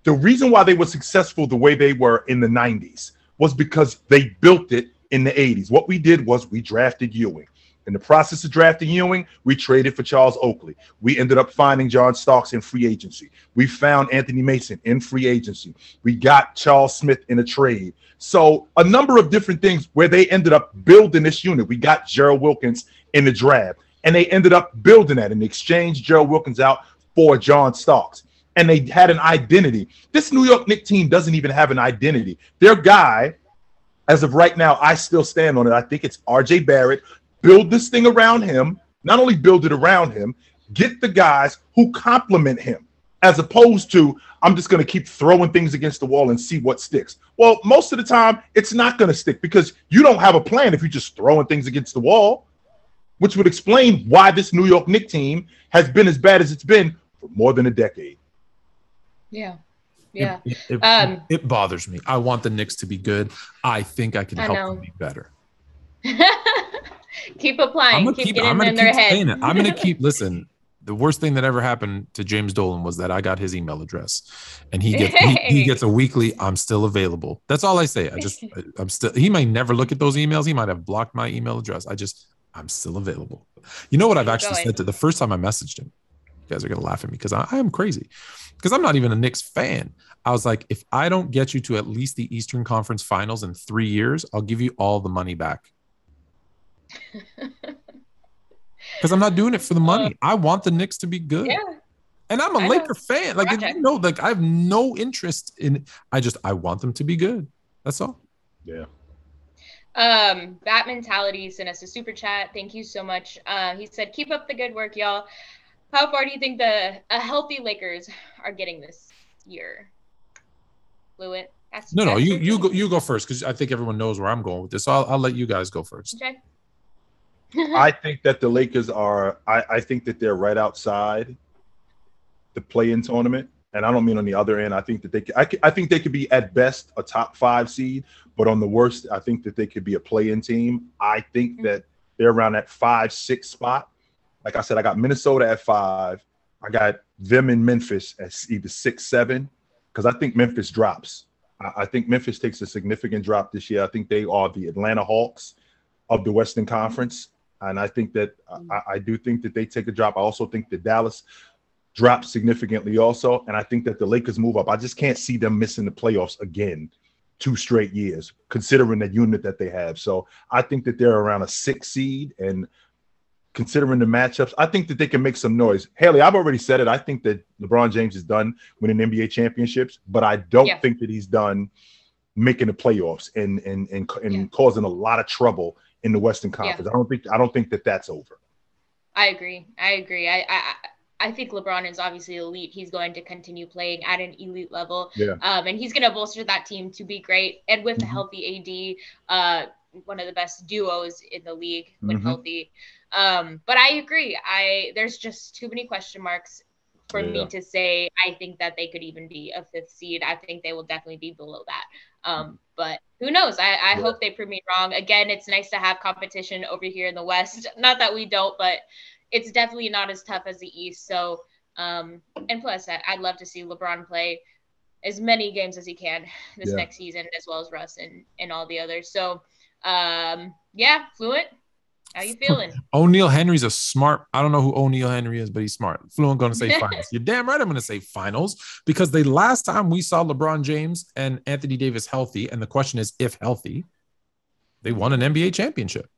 the reason why they were successful the way they were in the '90s was because they built it in the '80s. What we did was we drafted Ewing. In the process of drafting Ewing, we traded for Charles Oakley. We ended up finding John Starks in free agency. We found Anthony Mason in free agency. We got Charles Smith in a trade. So a number of different things where they ended up building this unit. We got Gerald Wilkins in the draft, and they ended up building that and exchanged Gerald Wilkins out for John Starks. And they had an identity. This New York Knicks team doesn't even have an identity. Their guy, as of right now, I still stand on it. I think it's RJ Barrett. Build this thing around him. Not only build it around him, get the guys who complement him, as opposed to I'm just going to keep throwing things against the wall and see what sticks. Well, most of the time, it's not going to stick because you don't have a plan if you're just throwing things against the wall, which would explain why this New York Knicks team has been as bad as it's been for more than a decade. Yeah. Yeah. It, it- Um, it bothers me. I want the Knicks to be good. I think I can I help know. them be better. keep applying. I'm gonna Keep, keep. getting I'm gonna in their keep saying it. I'm gonna keep. Listen, the worst thing that ever happened to James Dolan was that I got his email address, and he gets he, he gets a weekly. I'm still available. That's all I say. I just I'm still. He might never look at those emails. He might have blocked my email address. I just I'm still available. You know what I've actually said to the first time I messaged him. You guys are gonna laugh at me because I, I am crazy. Because I'm not even a Knicks fan. I was like, if I don't get you to at least the Eastern Conference Finals in three years, I'll give you all the money back. Because I'm not doing it for the money. I want the Knicks to be good. Yeah. And I'm a I know. Laker fan. Like Project. you know, like I have no interest in I just I want them to be good. That's all. Yeah. Um, Bat Mentality sent us a super chat. Thank you so much. Uh, he said, "Keep up the good work, y'all. How far do you think the a healthy Lakers are getting this year?" Fluent. That's, No, no, you you go you go first because I think everyone knows where I'm going with this. So I'll, I'll let you guys go first. Okay. I think that the Lakers are. I, I think that they're right outside the play-in tournament, and I don't mean on the other end. I think that they. Could, I think they could be at best a top five seed, but on the worst, I think that they could be a play-in team. I think Mhm. that they're around that five six spot. Like I said, I got Minnesota at five. I got them in Memphis at either six seven because I think Memphis drops. I, I think Memphis takes a significant drop this year. I think they are the Atlanta Hawks of the Western Conference. And I think that mm. I, I do think that they take a drop. I also think that Dallas drops significantly also. And I think that the Lakers move up. I just can't see them missing the playoffs again two straight years, considering the unit that they have. So I think that they're around a six seed and considering the matchups, I think that they can make some noise. Haley, I've already said it. I think that LeBron James is done winning NBA championships, but I don't Yeah. think that he's done making the playoffs and and and, and Yeah. causing a lot of trouble in the Western Conference. I don't think I don't think that that's over. I agree. I agree. I, I I think LeBron is obviously elite. He's going to continue playing at an elite level. Yeah. Um, and he's going to bolster that team to be great. And with a Mhm. healthy AD, uh, one of the best duos in the league when Mhm. healthy. Um, but I agree. I there's just too many question marks for Yeah. me to say I think that they could even be a fifth seed. I think they will definitely be below that. Um, but who knows? I, I Yeah. hope they prove me wrong. Again, it's nice to have competition over here in the West. Not that we don't, but it's definitely not as tough as the East. So, um, and plus, I, I'd love to see LeBron play as many games as he can this Yeah. next season, as well as Russ and and all the others. So, um, yeah, fluent. How you feeling? O'Neal Henry's a smart. I don't know who O'Neal Henry is, but he's smart. Fluent going to say finals. You're damn right. I'm going to say finals because the last time we saw LeBron James and Anthony Davis healthy, and the question is if healthy, they won an NBA championship.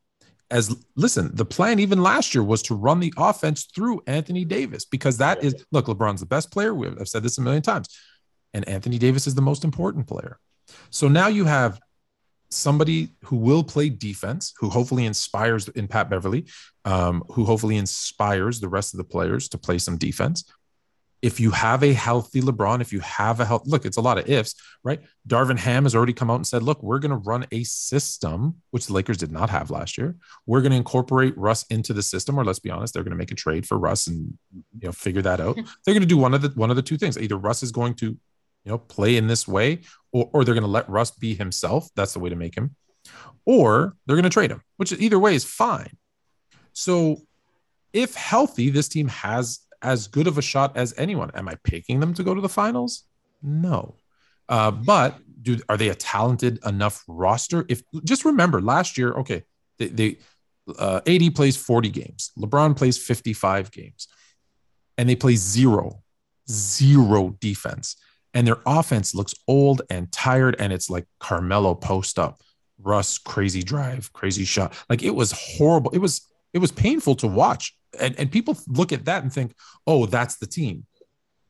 As listen, the plan even last year was to run the offense through Anthony Davis because that is look, LeBron's the best player. Have, I've said this a million times, and Anthony Davis is the most important player. So now you have somebody who will play defense, who hopefully inspires in Pat Beverley, um, who hopefully inspires the rest of the players to play some defense. If you have a healthy LeBron, if you have a health, look, it's a lot of ifs, right? Darvin Ham has already come out and said, look, we're going to run a system, which the Lakers did not have last year. We're going to incorporate Russ into the system, or let's be honest, they're going to make a trade for Russ and you know figure that out. they're going to do one of the one of the two things. Either Russ is going to you know, play in this way, or, or they're going to let Russ be himself. That's the way to make him, or they're going to trade him, which either way is fine. So, if healthy, this team has as good of a shot as anyone. Am I picking them to go to the finals? No. Uh, but do are they a talented enough roster? If just remember last year, okay, they, they uh, AD plays 40 games, LeBron plays 55 games, and they play zero, zero defense. And their offense looks old and tired, and it's like Carmelo post up, Russ crazy drive, crazy shot. Like it was horrible. It was it was painful to watch. And, and people look at that and think, oh, that's the team.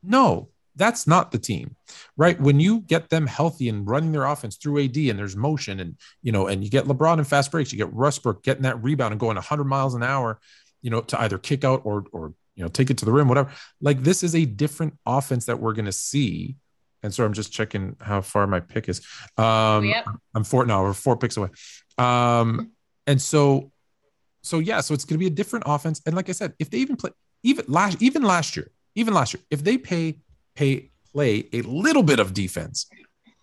No, that's not the team, right? When you get them healthy and running their offense through AD and there's motion and, you know, and you get LeBron in fast breaks, you get Westbrook getting that rebound and going 100 miles an hour, you know, to either kick out or, or, you know, take it to the rim, whatever. Like this is a different offense that we're going to see. And so I'm just checking how far my pick is. Um, yep. I'm four now, we're four picks away. Um, and so, so yeah, so it's going to be a different offense. And like I said, if they even play, even last, even last year, even last year, if they pay pay, play a little bit of defense,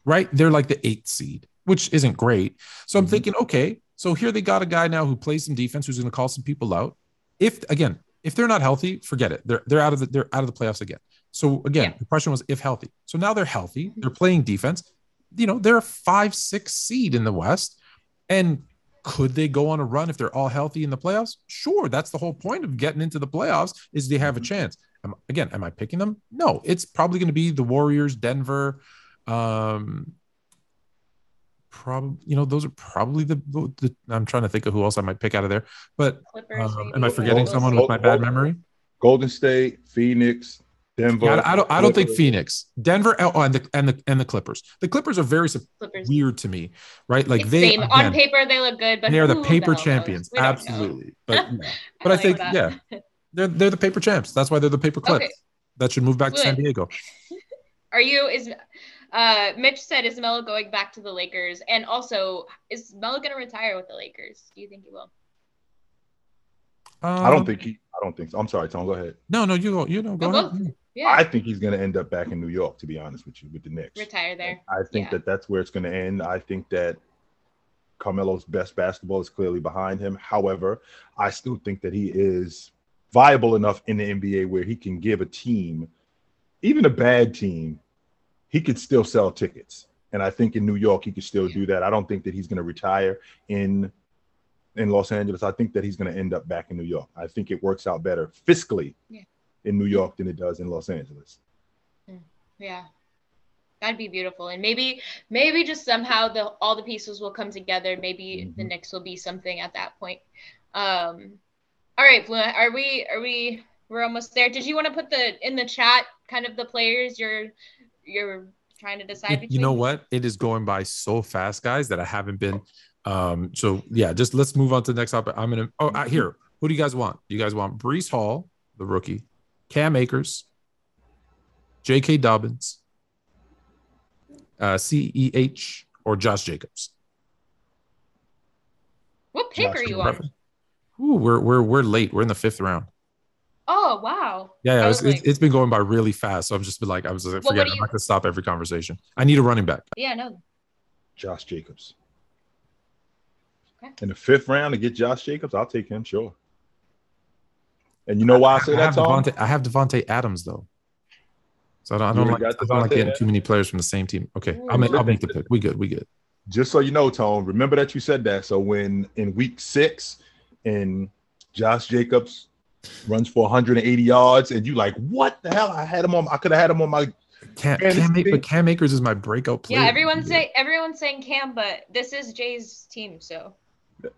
right? They're like the eighth seed, which isn't great. So I'm mm-hmm. thinking, okay, so here they got a guy now who plays some defense, who's going to call some people out. If again, if they're not healthy, forget it. They're they're out of the they're out of the playoffs again. So again, yeah. the question was if healthy. So now they're healthy. They're playing defense. You know, they're a five, six seed in the West. And could they go on a run if they're all healthy in the playoffs? Sure. That's the whole point of getting into the playoffs is they have a mm-hmm. chance. Am, again, am I picking them? No, it's probably going to be the Warriors, Denver. Um, probably, you know, those are probably the, the, I'm trying to think of who else I might pick out of there. But um, am I forgetting someone with my bad memory? Golden State, Phoenix, Denver. Yeah, I don't. I don't think Phoenix, Denver, oh, and the and the and the Clippers. The Clippers are very Clippers. weird to me, right? Like they Same. on paper they look good, but they are the paper champions, absolutely. But but I, I think yeah, they're they're the paper champs. That's why they're the paper clips. Okay. That should move back Good. to San Diego. Are you is uh Mitch said is Melo going back to the Lakers? And also, is Melo gonna retire with the Lakers? Do you think he will? Um, I don't think he I don't think so. I'm sorry, Tom. Go ahead. No, no, you go. You know, go ahead. Yeah. I think he's going to end up back in New York. To be honest with you, with the Knicks, retire there. I think yeah. that that's where it's going to end. I think that Carmelo's best basketball is clearly behind him. However, I still think that he is viable enough in the NBA where he can give a team, even a bad team, he could still sell tickets. And I think in New York he could still do that. I don't think that he's going to retire in in Los Angeles. I think that he's going to end up back in New York. I think it works out better fiscally yeah. In New York than it does in Los Angeles. Hmm. Yeah. That'd be beautiful. And maybe maybe just somehow the all the pieces will come together. Maybe mm-hmm. the Knicks will be something at that point. Um all right, Fluent. Are we are we we're almost there. Did you want to put the in the chat kind of the players you're you're trying to decide between? You know what? It is going by so fast, guys, that I haven't been um so yeah, just let's move on to the next topic. I'm gonna oh uh, here. Who do you guys want? Do you guys want Breece Hall, the rookie, Cam Akers, J.K. Dobbins, uh, CEH, or Josh Jacobs? What pick Josh, are you on? Ooh, we're we're we're late. We're in the fifth round. Oh wow! Yeah, yeah it's, like... it's been going by really fast. So I'm just been like, I was like, forget. Well, I'm not gonna stop every conversation. I need a running back. Yeah, no. Josh Jacobs. Okay. In the fifth round to get Josh Jacobs, I'll take him. Sure. And you know why I, I say that, Tom? Davante, I have Davante Adams though. So I don't, I don't like, I don't like getting too many players from the same team. Okay, I'll make, I'll make the pick. We good. We good. Just so you know, Tone, remember that you said that. So when in week six, and Josh Jacobs runs for 180 yards, and you like, what the hell? I had him on. I could have had him on my. Cam, Cam, but Cam Akers is my breakout player. Yeah, everyone's saying everyone's saying Cam, but this is Jay's team, so.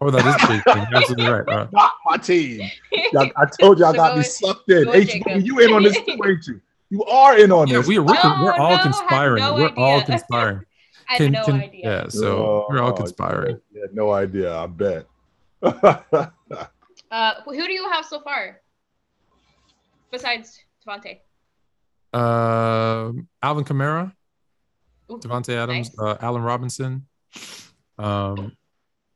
Oh, that is Jay's team. You're absolutely right. right. Not my team. I told you I got me sucked in. Hey, you in on this too, ain't you? You are in on yeah, this. We are, we're, no, we're all no, conspiring. No we're all conspiring. I had can, no can, idea. Yeah, so oh, we're all conspiring. Yeah, no idea. I bet. Uh, who do you have so far besides Davante? Uh, Alvin Kamara, Davante Adams, nice. uh, Allen Robinson. Um,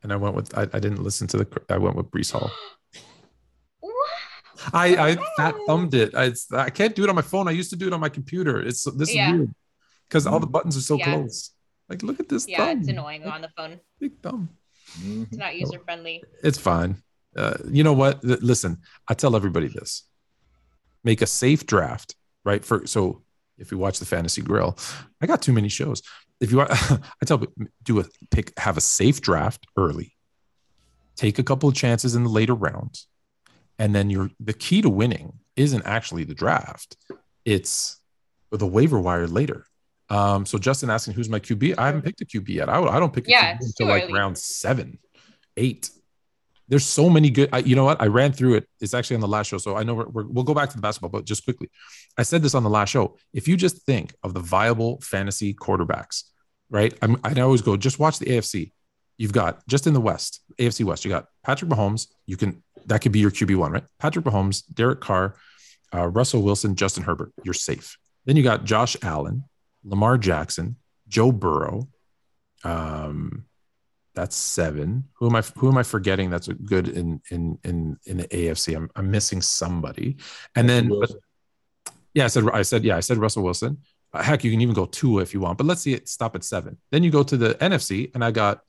and I went with I, I didn't listen to the I went with Breece Hall. I I fat thumbed it. I I can't do it on my phone. I used to do it on my computer. It's this yeah. is weird. because all the buttons are so Yeah. close. Like, look at this Yeah, thumb. it's annoying on the phone. Big thumb. Mhm. It's not user friendly. It's fine. Uh, you know what? Listen, I tell everybody this: make a safe draft, right? For so if you watch the Fantasy Grill, I got too many shows. If you, want, I tell people, do a pick, have a safe draft early. Take a couple of chances in the later rounds, and then you're the key to winning isn't actually the draft; it's the waiver wire later. Um, so Justin asking who's my QB? I haven't picked a QB yet. I, I don't pick a Yeah, QB until like early. round seven, eight. There's so many good. I, you know what? I ran through it. It's actually on the last show, so I know we're, we're, we'll go back to the basketball, but just quickly, I said this on the last show. If you just think of the viable fantasy quarterbacks, right? I'm, I always go just watch the AFC. You've got just in the West, AFC West. You got Patrick Mahomes. You can that could be your QB one, right? Patrick Mahomes, Derek Carr, uh, Russell Wilson, Justin Herbert. You're safe. Then you got Josh Allen, Lamar Jackson, Joe Burrow. Um, that's seven. Who am I? Who am I forgetting? That's a good in in in in the AFC. I'm I'm missing somebody. And then, but, yeah, I said I said yeah, I said Russell Wilson. Uh, heck, you can even go two if you want, but let's see it stop at seven. Then you go to the NFC, and I got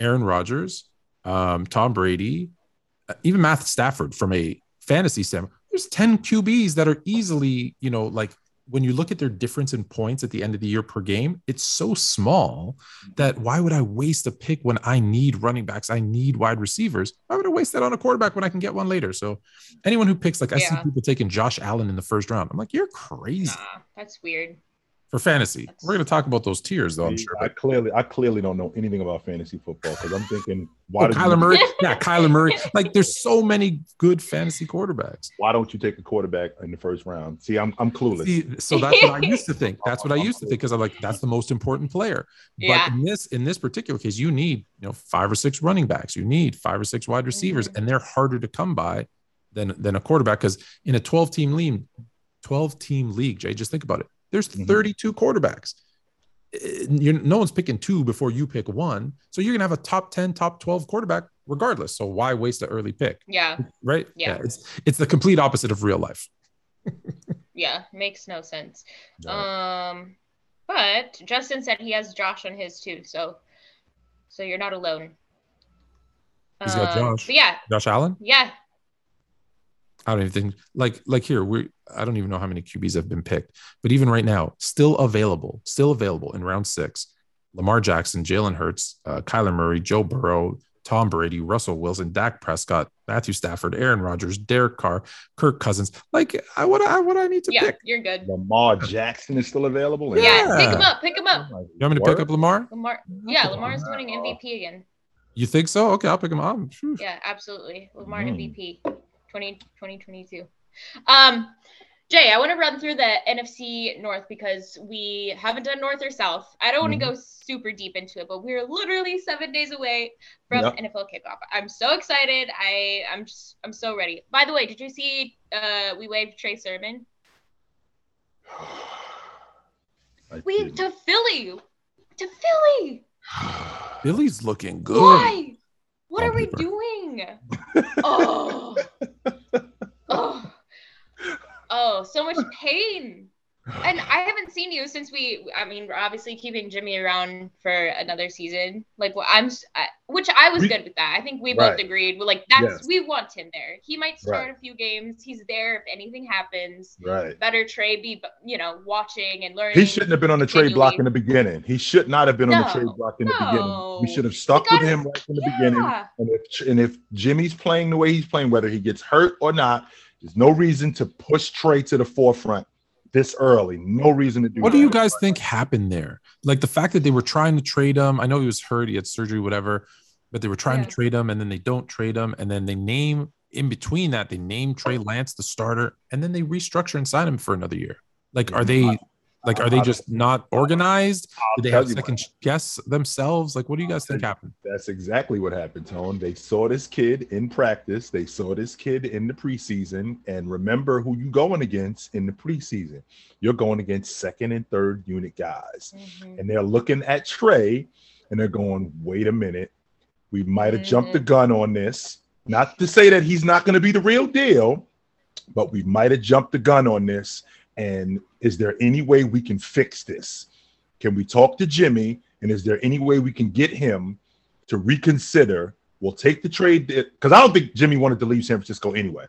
Aaron Rodgers, um, Tom Brady, uh, even Matt Stafford from a fantasy standpoint. There's 10 QBs that are easily, you know, like when you look at their difference in points at the end of the year per game, it's so small that why would I waste a pick when I need running backs? I need wide receivers. Why would I waste that on a quarterback when I can get one later? So anyone who picks, like I see people taking Josh Allen in the first round. I'm like, you're crazy Nah, that's weird. For fantasy. We're going to talk about those tiers though, I'm sure. I clearly, I clearly don't know anything about fantasy football because I'm thinking, why oh, Kyler you, Murray. Yeah, Kyler Murray. Like there's so many good fantasy quarterbacks. why don't you take a quarterback in the first round? See, I'm I'm clueless. See, so that's what I used to think. That's what I used to think because I'm like, that's the most important player. Yeah. But in this in this particular case, you need you know five or six running backs. You need five or six wide receivers, Mhm. and they're harder to come by than than a quarterback. Because in a 12 team league, 12 team league, Jay, just think about it. There's Mhm. 32 quarterbacks. Eh, You're, no one's picking two before you pick one. So you're gonna have a top 10, top 12 quarterback regardless. So why waste an early pick? Yeah, Right? Yeah. It's it's the complete opposite of real life. yeah, makes no sense. Right. Um, but Justin said he has Josh on his too, so so you're not alone. He's got Um, Josh. But yeah, Josh Allen? yeah, I don't even think like like here we I don't even know how many QBs have been picked, but even right now, still available, still available in round six. Lamar Jackson, Jalen Hurts, uh, Kyler Murray, Joe Burrow, Tom Brady, Russell Wilson, Dak Prescott, Matthew Stafford, Aaron Rodgers, Derek Carr, Kirk Cousins. Like I what I what I need to yeah, pick. you're good. Lamar Jackson is still available. Yeah, Yeah. pick him up, pick him up. You want me to pick up Lamar? Lamar, yeah, Lamar's winning MVP again. You think so? Okay, I'll pick him up. Phew. Yeah, absolutely. Lamar Mm. MVP 20, 2022. Um, Jay, I want to run through the NFC North because we haven't done North or South. I don't want to go super deep into it, but we're literally seven days away from Yep. NFL kickoff. I'm so excited. I I'm just I'm so ready. By the way, did you see uh we waived Trey Sermon? We to Philly, to Philly. Billy's looking good. Why? What are we doing? Oh. Oh. Oh, so much pain. And I haven't seen you since we. I mean, we're obviously keeping Jimmy around for another season. Like, well, I'm, I, which I was We- good with that. I think we both Right. agreed. We're like, that's Yes. we want him there. He might start Right. a few games. He's there if anything happens. right. Better Trey be, you know, watching and learning. He shouldn't have been on the trade block in the beginning. He should not have been on the trade block in the no. beginning. We should have stuck with him right from the beginning. Yeah. And if and if Jimmy's playing the way he's playing, whether he gets hurt or not, there's no reason to push Trey to the forefront this early. No reason to do. What do you guys think happened there? Like the fact that they were trying to trade him. I know he was hurt, he had surgery, whatever, but they were trying Yeah. to trade him and then they don't trade him. And then they name in between that, they name Trey Lance the starter and then they restructure and sign him for another year. Like, are they like, are they just not organized? Did they have second guess themselves? Like, what do you guys think happened? That's exactly what happened, Tone. They saw this kid in practice. They saw this kid in the preseason. And remember who you going against in the preseason. You're going against second and third unit guys. Mhm. And they're looking at Trey and they're going, wait a minute. We might have jumped the Mhm. gun on this. Not to say that he's not going to be the real deal, but we might have jumped the gun on this. And is there any way we can fix this? Can we talk to Jimmy? And is there any way we can get him to reconsider? We'll take the trade because I don't think Jimmy wanted to leave San Francisco anyway.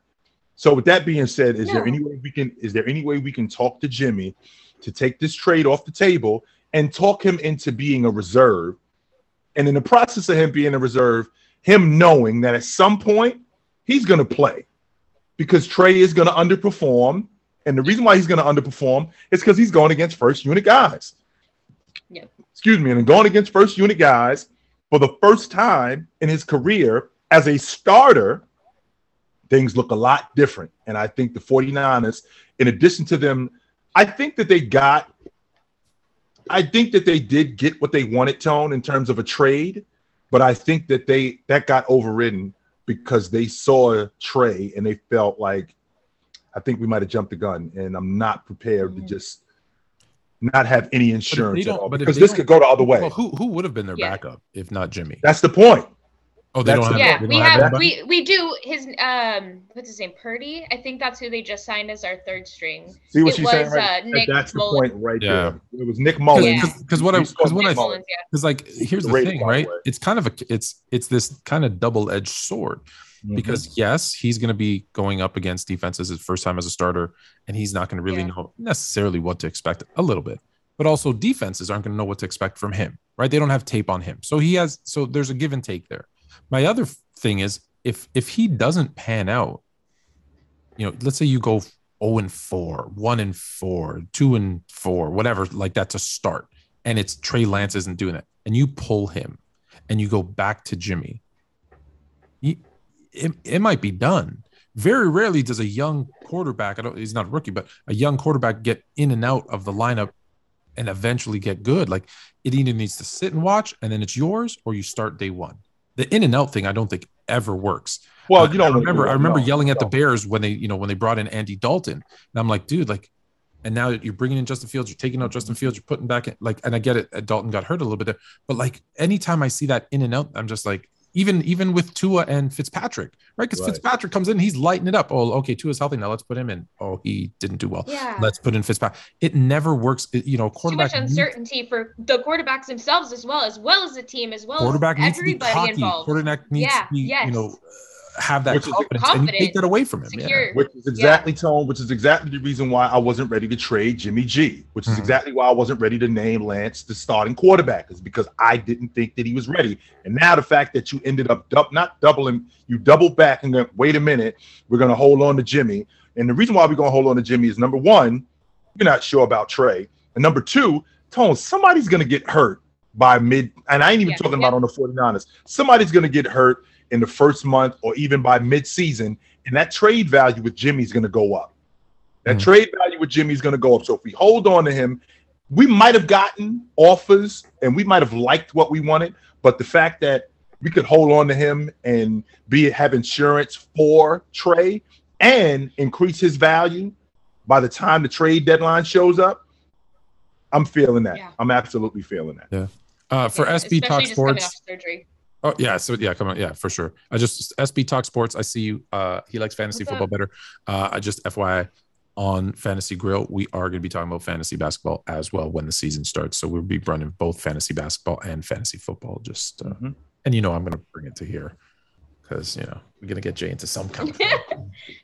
So with that being said, is no. there any way we can is there any way we can talk to Jimmy to take this trade off the table and talk him into being a reserve? And in the process of him being a reserve, him knowing that at some point he's going to play because Trey is going to underperform. And the reason why he's going to underperform is because he's going against first unit guys. Yep. Excuse me. And going against first unit guys for the first time in his career as a starter, things look a lot different. And I think the 49ers, in addition to them, I think that they got, I think that they did get what they wanted, Tone, in terms of a trade. But I think that they that got overridden because they saw Trey and they felt like I think we might have jumped the gun, and I'm not prepared to just not have any insurance at all because this could go the other way. Well, who who would have been their yeah. backup if not Jimmy? That's the point. Oh, they that's don't have. Yeah, we have, have we we do his um what's his name Purdy. I think that's who they just signed as our third string. See what it she's was, saying? Right? Uh, Nick that's Mullens. the point right yeah. there. It was Nick Mullens. Because yeah. what I because what I because like here's the, the thing, right? It's kind of a it's it's this kind of double edged sword Mm-hmm. Because yes, he's going to be going up against defenses his first time as a starter, and he's not going to really yeah. know necessarily what to expect a little bit. But also defenses aren't going to know what to expect from him, right? They don't have tape on him, so he has. So there's a give and take there. My other thing is if if he doesn't pan out, you know, let's say you go 0 and 4, 1 and 4, 2 and 4, whatever like that to start, and it's Trey Lance isn't doing it, and you pull him and you go back to Jimmy, it, it might be done. Very rarely does a young quarterback, I don't, he's not a rookie, but a young quarterback get in and out of the lineup and eventually get good. Like it either needs to sit and watch and then it's yours or you start day one. The in and out thing, I don't think ever works. Well, you don't I remember. I remember no, yelling at no. the Bears when they, you know, when they brought in Andy Dalton, and I'm like, dude, like, and now you're bringing in Justin Fields, you're taking out Justin Fields, you're putting back in, like, and I get it. Dalton got hurt a little bit there, but like, anytime I see that in and out, I'm just like, even even with Tua and Fitzpatrick, right? Because right. Fitzpatrick comes in, he's lighting it up. Oh, okay, Tua's healthy now. Let's put him in. Oh, he didn't do well. Yeah. Let's put in Fitzpatrick. It never works. It, you know, quarterback. Too much uncertainty needs, for the quarterbacks themselves as well, as well as the team, as well quarterback as everybody needs to be involved. Quarterback needs yeah, to be, yes. you know, have that confidence, confidence, and you take that away from him. Secure. Yeah. Which is exactly yeah. tone, which is exactly the reason why I wasn't ready to trade Jimmy G, which is mm-hmm. exactly why I wasn't ready to name Lance the starting quarterback, is because I didn't think that he was ready. And now the fact that you ended up du- not doubling, you doubled back and then wait a minute, we're gonna hold on to Jimmy. And the reason why we're gonna hold on to Jimmy is number one, you're not sure about Trey. And number two, Tone, somebody's gonna get hurt by mid, and I ain't even yeah, talking yeah. about on the 49ers. Somebody's gonna get hurt in the first month or even by mid-season, and that trade value with Jimmy is going to go up. That mm trade value with Jimmy is going to go up. So if we hold on to him, we might have gotten offers and we might have liked what we wanted, but the fact that we could hold on to him and be have insurance for Trey and increase his value by the time the trade deadline shows up, I'm feeling that. Yeah. I'm absolutely feeling that. Yeah. Uh, for yeah, SB Talk Sports, surgery. Oh yeah, so yeah, come on, yeah, for sure. I just SB Talk Sports. I see you. Uh, he likes fantasy football better. Uh, I just FYI on Fantasy Grill, we are going to be talking about fantasy basketball as well when the season starts. So we'll be running both fantasy basketball and fantasy football. Just uh, mm-hmm. and you know I'm going to bring it to here because you know we're gonna get Jay into some kind of.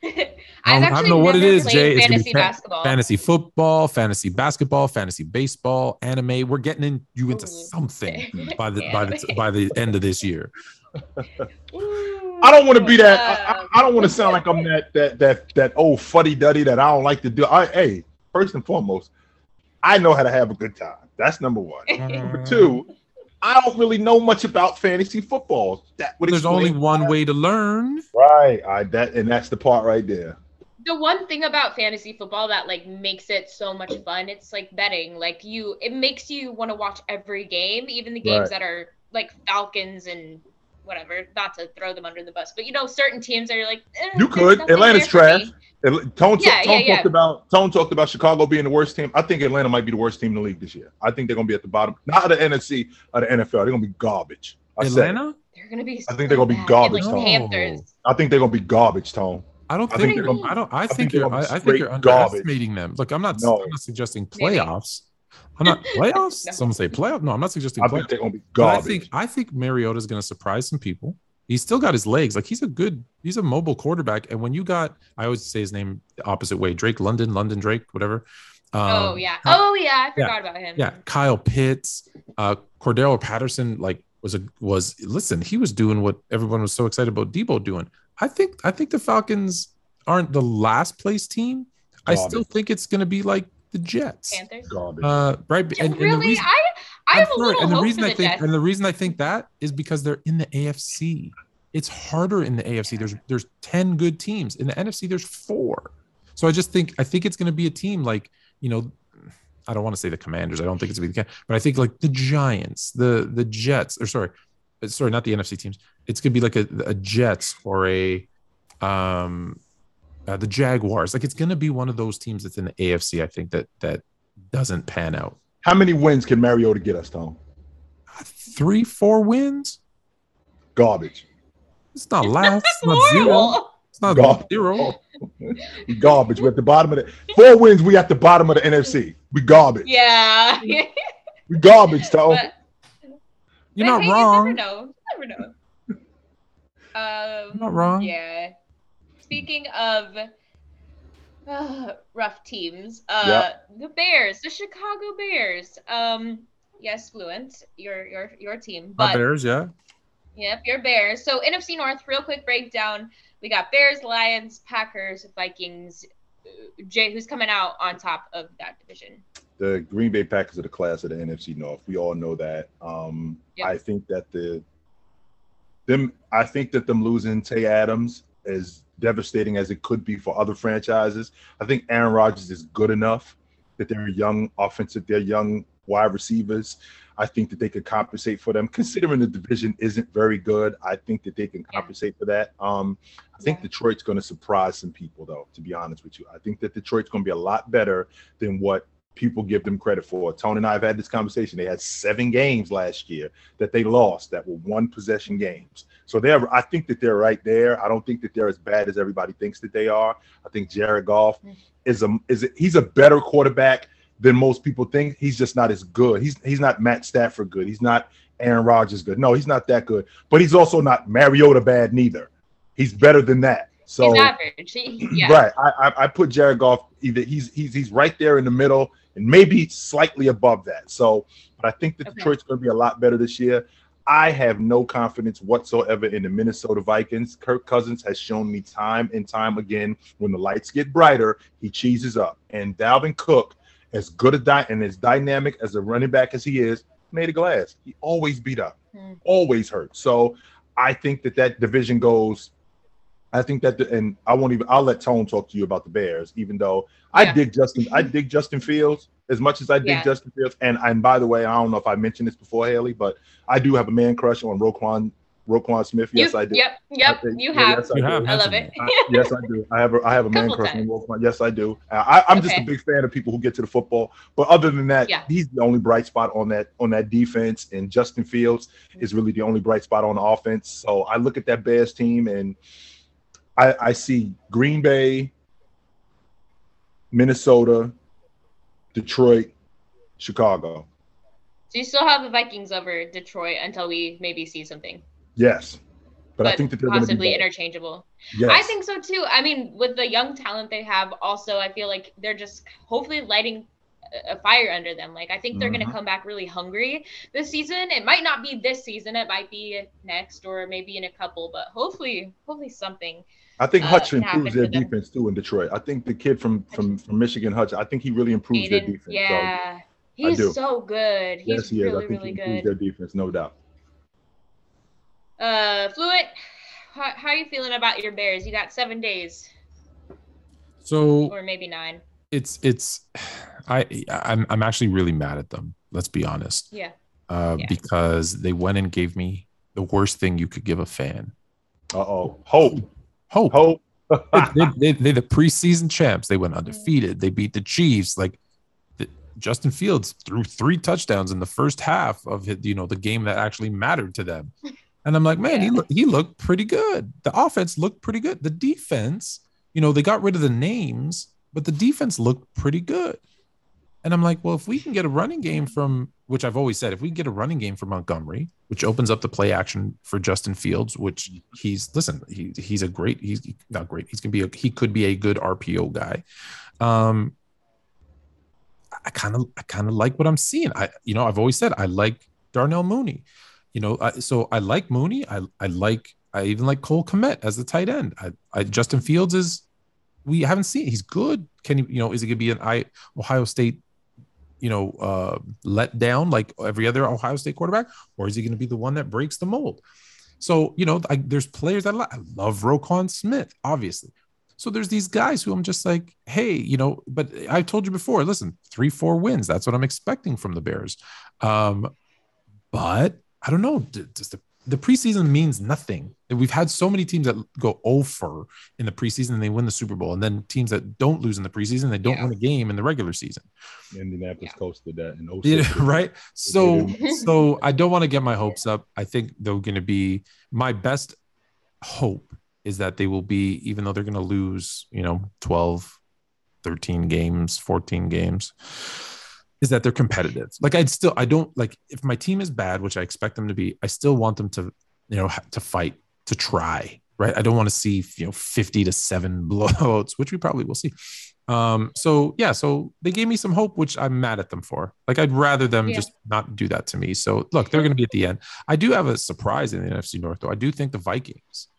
I, don't, I don't know what it is, Jay. It's fantasy fa- basketball, fantasy football, fantasy basketball, fantasy baseball, anime. We're getting in, you into something by the by the by the end of this year. I don't want to be that. I, I, I don't want to sound like I'm that that that that old fuddy duddy that I don't like to do. I hey, first and foremost, I know how to have a good time. That's number one. number two, I don't really know much about fantasy football. That would there's only one that. way to learn. Right. I that and that's the part right there. The one thing about fantasy football that like makes it so much fun, it's like betting. Like you it makes you want to watch every game, even the games right. that are like Falcons and whatever, not to throw them under the bus, but you know, certain teams are like eh, you could. Atlanta's trash. Tone, Tone, yeah, Tone yeah, talked yeah. about Tone talked about Chicago being the worst team. I think Atlanta might be the worst team in the league this year. I think they're gonna be at the bottom, not of the NFC, of the NFL. They're gonna be garbage. I Atlanta? They're gonna be. I think they're gonna be garbage. Like Panthers. I think they're gonna be garbage, Tone. I don't I think, think I don't. I, I think, you're. I, I think you're underestimating them. Look, I'm not. No. I'm not suggesting playoffs. I'm not playoffs. No. Someone say playoff. No, I'm not suggesting I playoffs. think they're gonna be But I think I think Mariota's going to surprise some people. He's still got his legs. Like he's a good, he's a mobile quarterback. And when you got, I always say his name the opposite way, Drake London, London Drake, whatever. Um, oh yeah. Oh yeah. I yeah, forgot about him. yeah, Kyle Pitts, uh, Cordarrelle Patterson, like was a was listen, he was doing what everyone was so excited about Debo doing. I think I think the Falcons aren't the last place team. I still think it's going to be like the Jets. Panthers. Uh, right. And, and the reason- I I have I'm a sorry, little and the hope reason for I the think Jets. and the reason I think that is because they're in the AFC. It's harder in the AFC. There's there's 10 good teams. In the NFC, there's four. So I just think I think it's gonna be a team like, you know, I don't want to say the commanders. I don't think it's gonna be the Ca- but I think like the Giants, the the Jets, or sorry, sorry, not the NFC teams. It's gonna be like a, a Jets or a um uh, the Jaguars. Like it's gonna be one of those teams that's in the AFC, I think that that doesn't pan out. How many wins can Mariota get us, Tom? Three, four wins. Garbage. It's not last. It's not zero. It's not God. zero. Garbage. We're at the bottom of the four wins. We at the bottom of the NFC. We garbage. Yeah. We garbage, Tom. But- You're but not hey, wrong. You never know. You never know. Um, not wrong. Yeah. Speaking of uh, rough teams, uh, Yeah. the Bears, the Chicago Bears. Um, yes, Fluent, your your your team, My but Bears, yeah. Yep, your Bears. So NFC North, real quick breakdown. We got Bears, Lions, Packers, Vikings. Uh, Jay, who's coming out on top of that division? the Green Bay Packers are the class of the NFC North. We all know that. Um, Yep. I think that the them I think that them losing Tay Adams as devastating as it could be for other franchises. I think Aaron Rodgers is good enough that they're young offensive, they're young wide receivers. I think that they could compensate for them. Considering the division isn't very good, I think that they can Yeah. compensate for that. Um, I think Yeah. Detroit's going to surprise some people, though. To be honest with you, I think that Detroit's going to be a lot better than what people give them credit for. Tony and I have had this conversation. They had seven games last year that they lost that were one possession games. So they're I think that they're right there. I don't think that they're as bad as everybody thinks that they are. I think Jared Goff Mm. is a is a, he's a better quarterback than most people think. He's just not as good. He's he's not Matt Stafford good. He's not Aaron Rodgers good. No, he's not that good. But he's also not Mariota bad neither. He's better than that. So He's average. He- yeah. Right. I, I I put Jared Goff either he's he's he's right there in the middle and maybe slightly above that. So, but I think that Okay. Detroit's going to be a lot better this year. I have no confidence whatsoever in the Minnesota Vikings. Kirk Cousins has shown me time and time again when the lights get brighter, he cheeses up. And Dalvin Cook, as good a di- and as dynamic as a running back as he is, made of glass. He always beat up, Hmm. always hurt. So I think that that division goes I think that, the, and I won't even. I'll let Tone talk to you about the Bears, even though I Yeah. dig Justin. I dig Justin Fields as much as I dig Yeah. Justin Fields. And and by the way, I don't know if I mentioned this before, Haley, but I do have a man crush on Roquan Roquan Smith. Yes, you, I do. Yep. Yep. I You yeah, have. yes, I You do. have. I love it. I- yes, I do. I have a I have a man Couple crush on. Roquan. Yes, I do. I, I'm just a big fan of people who get to the football. But other than that, Yeah. he's the only bright spot on that on that defense. And Justin Fields is really the only bright spot on the offense. So I look at that Bears team and I, I see Green Bay, Minnesota, Detroit, Chicago. So you still have the Vikings over Detroit until we maybe see something, Yes, but, but, I think that they're going be possibly interchangeable. Yes. I think so too. I mean, with the young talent they have, also, I feel like they're just hopefully lighting a- fire under them. Like, I think they're going Mhm. to come back really hungry this season. It might not be this season. It might be next or maybe in a couple, but hopefully, hopefully something. I think uh, Hutch improves their defense too in Detroit. I think the kid from from, from Michigan, Hutch, I think he really improves their defense. Yeah. I do. He's so good. He's yes, he is. I think really he improves good. their defense, no doubt. Uh, Fluent, how, how are you feeling about your Bears? You got seven days, So or maybe nine. it's it's I I'm I'm actually really mad at them. Let's be honest. Yeah. Uh, Yeah. because they went and gave me the worst thing you could give a fan. Uh oh, hope, Hope. hope. they, they, they, the preseason champs. They went undefeated. They beat the Chiefs. Like the, Justin Fields threw three touchdowns in the first half of his, you know the game that actually mattered to them. And I'm like, man, he Yeah. look, he looked pretty good. The offense looked pretty good. The defense, you know, they got rid of the names, but the defense looked pretty good. And I'm like, well, if we can get a running game from, which I've always said, if we can get a running game from Montgomery, which opens up the play action for Justin Fields, which he's listen, he, he's a great, he's not great. He's gonna be a, he could be a good RPO guy. Um, I kind of, I kind of like what I'm seeing. I, you know, I've always said I like Darnell Mooney. You know, I, so I like Mooney. I, I like, I even like Cole Kmet as the tight end. I, I Justin Fields is, we haven't seen. He's good. Can he, you know, is he gonna be an I Ohio State you know, uh, let down like every other Ohio State quarterback, or is he going to be the one that breaks the mold? So, you know, I, there's players that I, I love Roquan Smith, obviously. So there's these guys who I'm just like, hey, you know, but I told you before, listen, three, four wins. That's what I'm expecting from the Bears. Um, but I don't know. Does the the preseason means nothing. We've had so many teams that go over in the preseason and they win the Super Bowl, and then teams that don't lose in the preseason, they don't yeah. win a game in the regular season. Indianapolis yeah. Colts did that in 06. Yeah, right. So, so I don't want to get my hopes up. I think they're going to be my best hope is that they will be, even though they're going to lose, you know, 12, 13 games, 14 games is that they're competitive. Like I'd still, I don't like if my team is bad, which I expect them to be. I still want them to, you know, to fight, to try. Right. I don't want to see you know fifty to seven blowouts, which we probably will see. Um. So yeah. So they gave me some hope, which I'm mad at them for. Like I'd rather them yeah. just not do that to me. So look, they're going to be at the end. I do have a surprise in the NFC North, though. I do think the Vikings.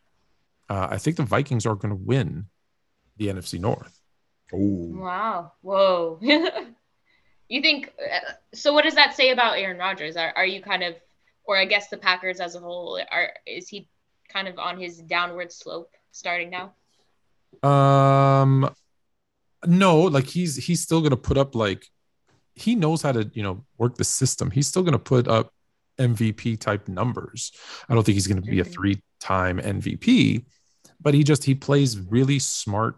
Uh, I think the Vikings are going to win the NFC North. Oh. Wow. Whoa. You think uh, so? What does that say about Aaron Rodgers? Are, are you kind of, or I guess the Packers as a whole, are is he kind of on his downward slope starting now? Um, no, like he's he's still gonna put up like he knows how to you know work the system. He's still gonna put up MVP type numbers. I don't think he's gonna be a mm-hmm. three time MVP, but he just he plays really smart,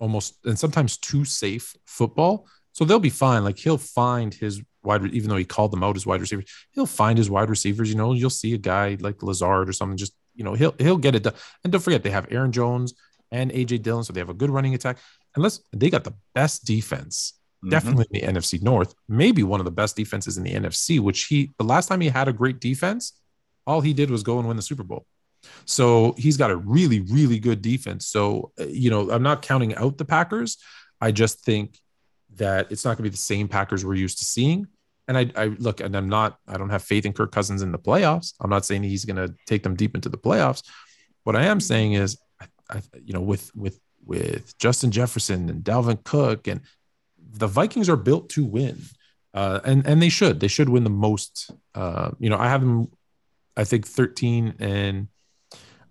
almost and sometimes too safe football so they'll be fine. Like he'll find his wide, even though he called them out as wide receivers, he'll find his wide receivers. You know, you'll see a guy like Lazard or something. Just you know, he'll he'll get it done. And don't forget, they have Aaron Jones and AJ Dillon, so they have a good running attack. Unless they got the best defense, mm-hmm. definitely in the NFC North, maybe one of the best defenses in the NFC. Which he the last time he had a great defense, all he did was go and win the Super Bowl. So he's got a really, really good defense. So, uh, you know, I'm not counting out the Packers. I just think that it's not going to be the same Packers we're used to seeing. And I, I look, and I'm not, I don't have faith in Kirk Cousins in the playoffs. I'm not saying he's going to take them deep into the playoffs. What I am saying is, I, I, you know, with with with Justin Jefferson and Dalvin Cook, and the Vikings are built to win, uh, and and they should, they should win the most. Uh, you know, I have them, I think 13 and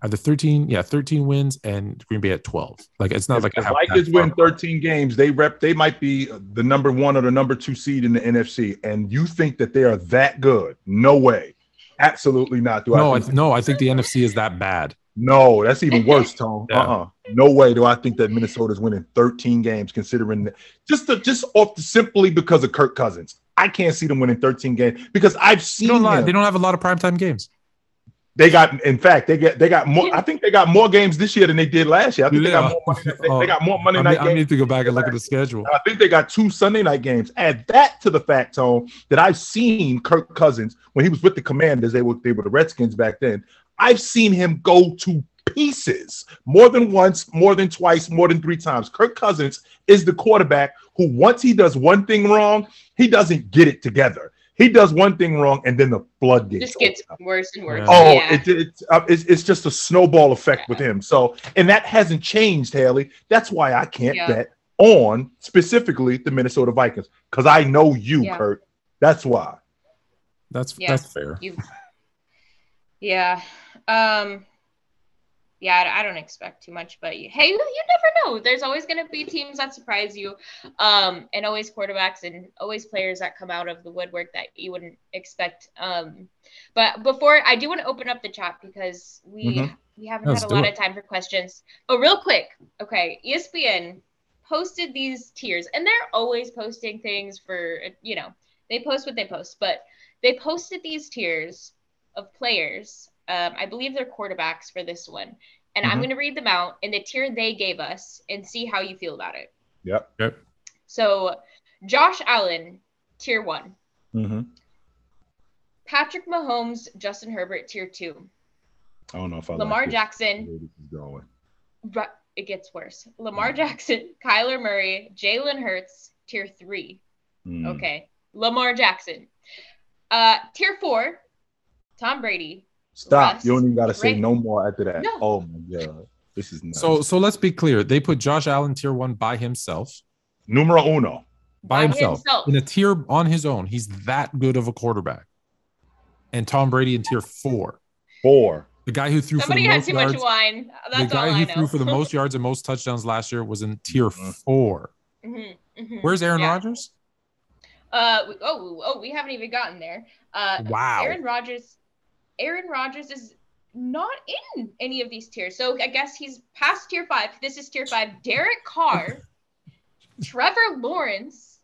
either 13, yeah, 13 wins and Green Bay at 12. Like it's not if like the Vikings win 13 games, they rep they might be the number one or the number two seed in the NFC. And you think that they are that good? No way. Absolutely not. Do no, I, I no, I think the NFC is that bad. No, that's even worse, Tone. Yeah. Uh-uh. No way do I think that Minnesota's winning 13 games, considering just the, just off the, simply because of Kirk Cousins. I can't see them winning 13 games because I've seen they don't, they don't have a lot of primetime games. They got, in fact, they get they got more. I think they got more games this year than they did last year. I think yeah. Oh, they got more money. They, oh, they got more Monday I night. I games need to go back and look at the schedule. I think they got two Sunday night games. Add that to the fact, Tone, that I've seen Kirk Cousins when he was with the Commanders. They were they were the Redskins back then. I've seen him go to pieces more than once, more than twice, more than three times. Kirk Cousins is the quarterback who, once he does one thing wrong, he doesn't get it together. He does one thing wrong, and then the floodgates just gets worse and worse. Oh, yeah. it, it's, uh, it's it's just a snowball effect yeah. with him. So, and that hasn't changed, Haley. That's why I can't yeah. bet on specifically the Minnesota Vikings because I know you, Kurt. That's why. That's that's fair. You, yeah. Um yeah, I don't expect too much, but you, hey, you, you never know. There's always going to be teams that surprise you, um, and always quarterbacks and always players that come out of the woodwork that you wouldn't expect. Um, but before I do want to open up the chat because we mm-hmm. we haven't Let's had a lot it. of time for questions. Oh, real quick, okay, ESPN posted these tiers, and they're always posting things for you know they post what they post, but they posted these tiers of players um, I believe they're quarterbacks for this one. And mm-hmm. I'm going to read them out in the tier they gave us and see how you feel about it. Yep. Yep. So Josh Allen, tier one. Mm-hmm. Patrick Mahomes, Justin Herbert, tier two. I don't know if I Lamar like. Jackson, Where this is going. Ru- it gets worse. Lamar Mm. Jackson, Kyler Murray, Jalen Hurts, tier three. Mm. Okay. Lamar Jackson. Uh, tier four, Tom Brady. Stop. Russ, You don't even got to say Ray- no more after that. No. Oh my god, this is nuts. So so let's be clear. They put Josh Allen tier one by himself. numero uno. By, himself, in a tier on his own. He's that good of a quarterback. And Tom Brady in tier four. Four. The guy who threw Somebody for the had most too yards. much wine. The guy all who I threw for the most yards and most touchdowns last year was in tier Mhm. four. Mhm, mhm. Where's Aaron Yeah. Rodgers? Uh we- oh oh we haven't even gotten there. Uh Wow. Aaron Rodgers Aaron Rodgers is not in any of these tiers. So I guess he's past tier 5. This is tier 5. Derek Carr, Trevor Lawrence,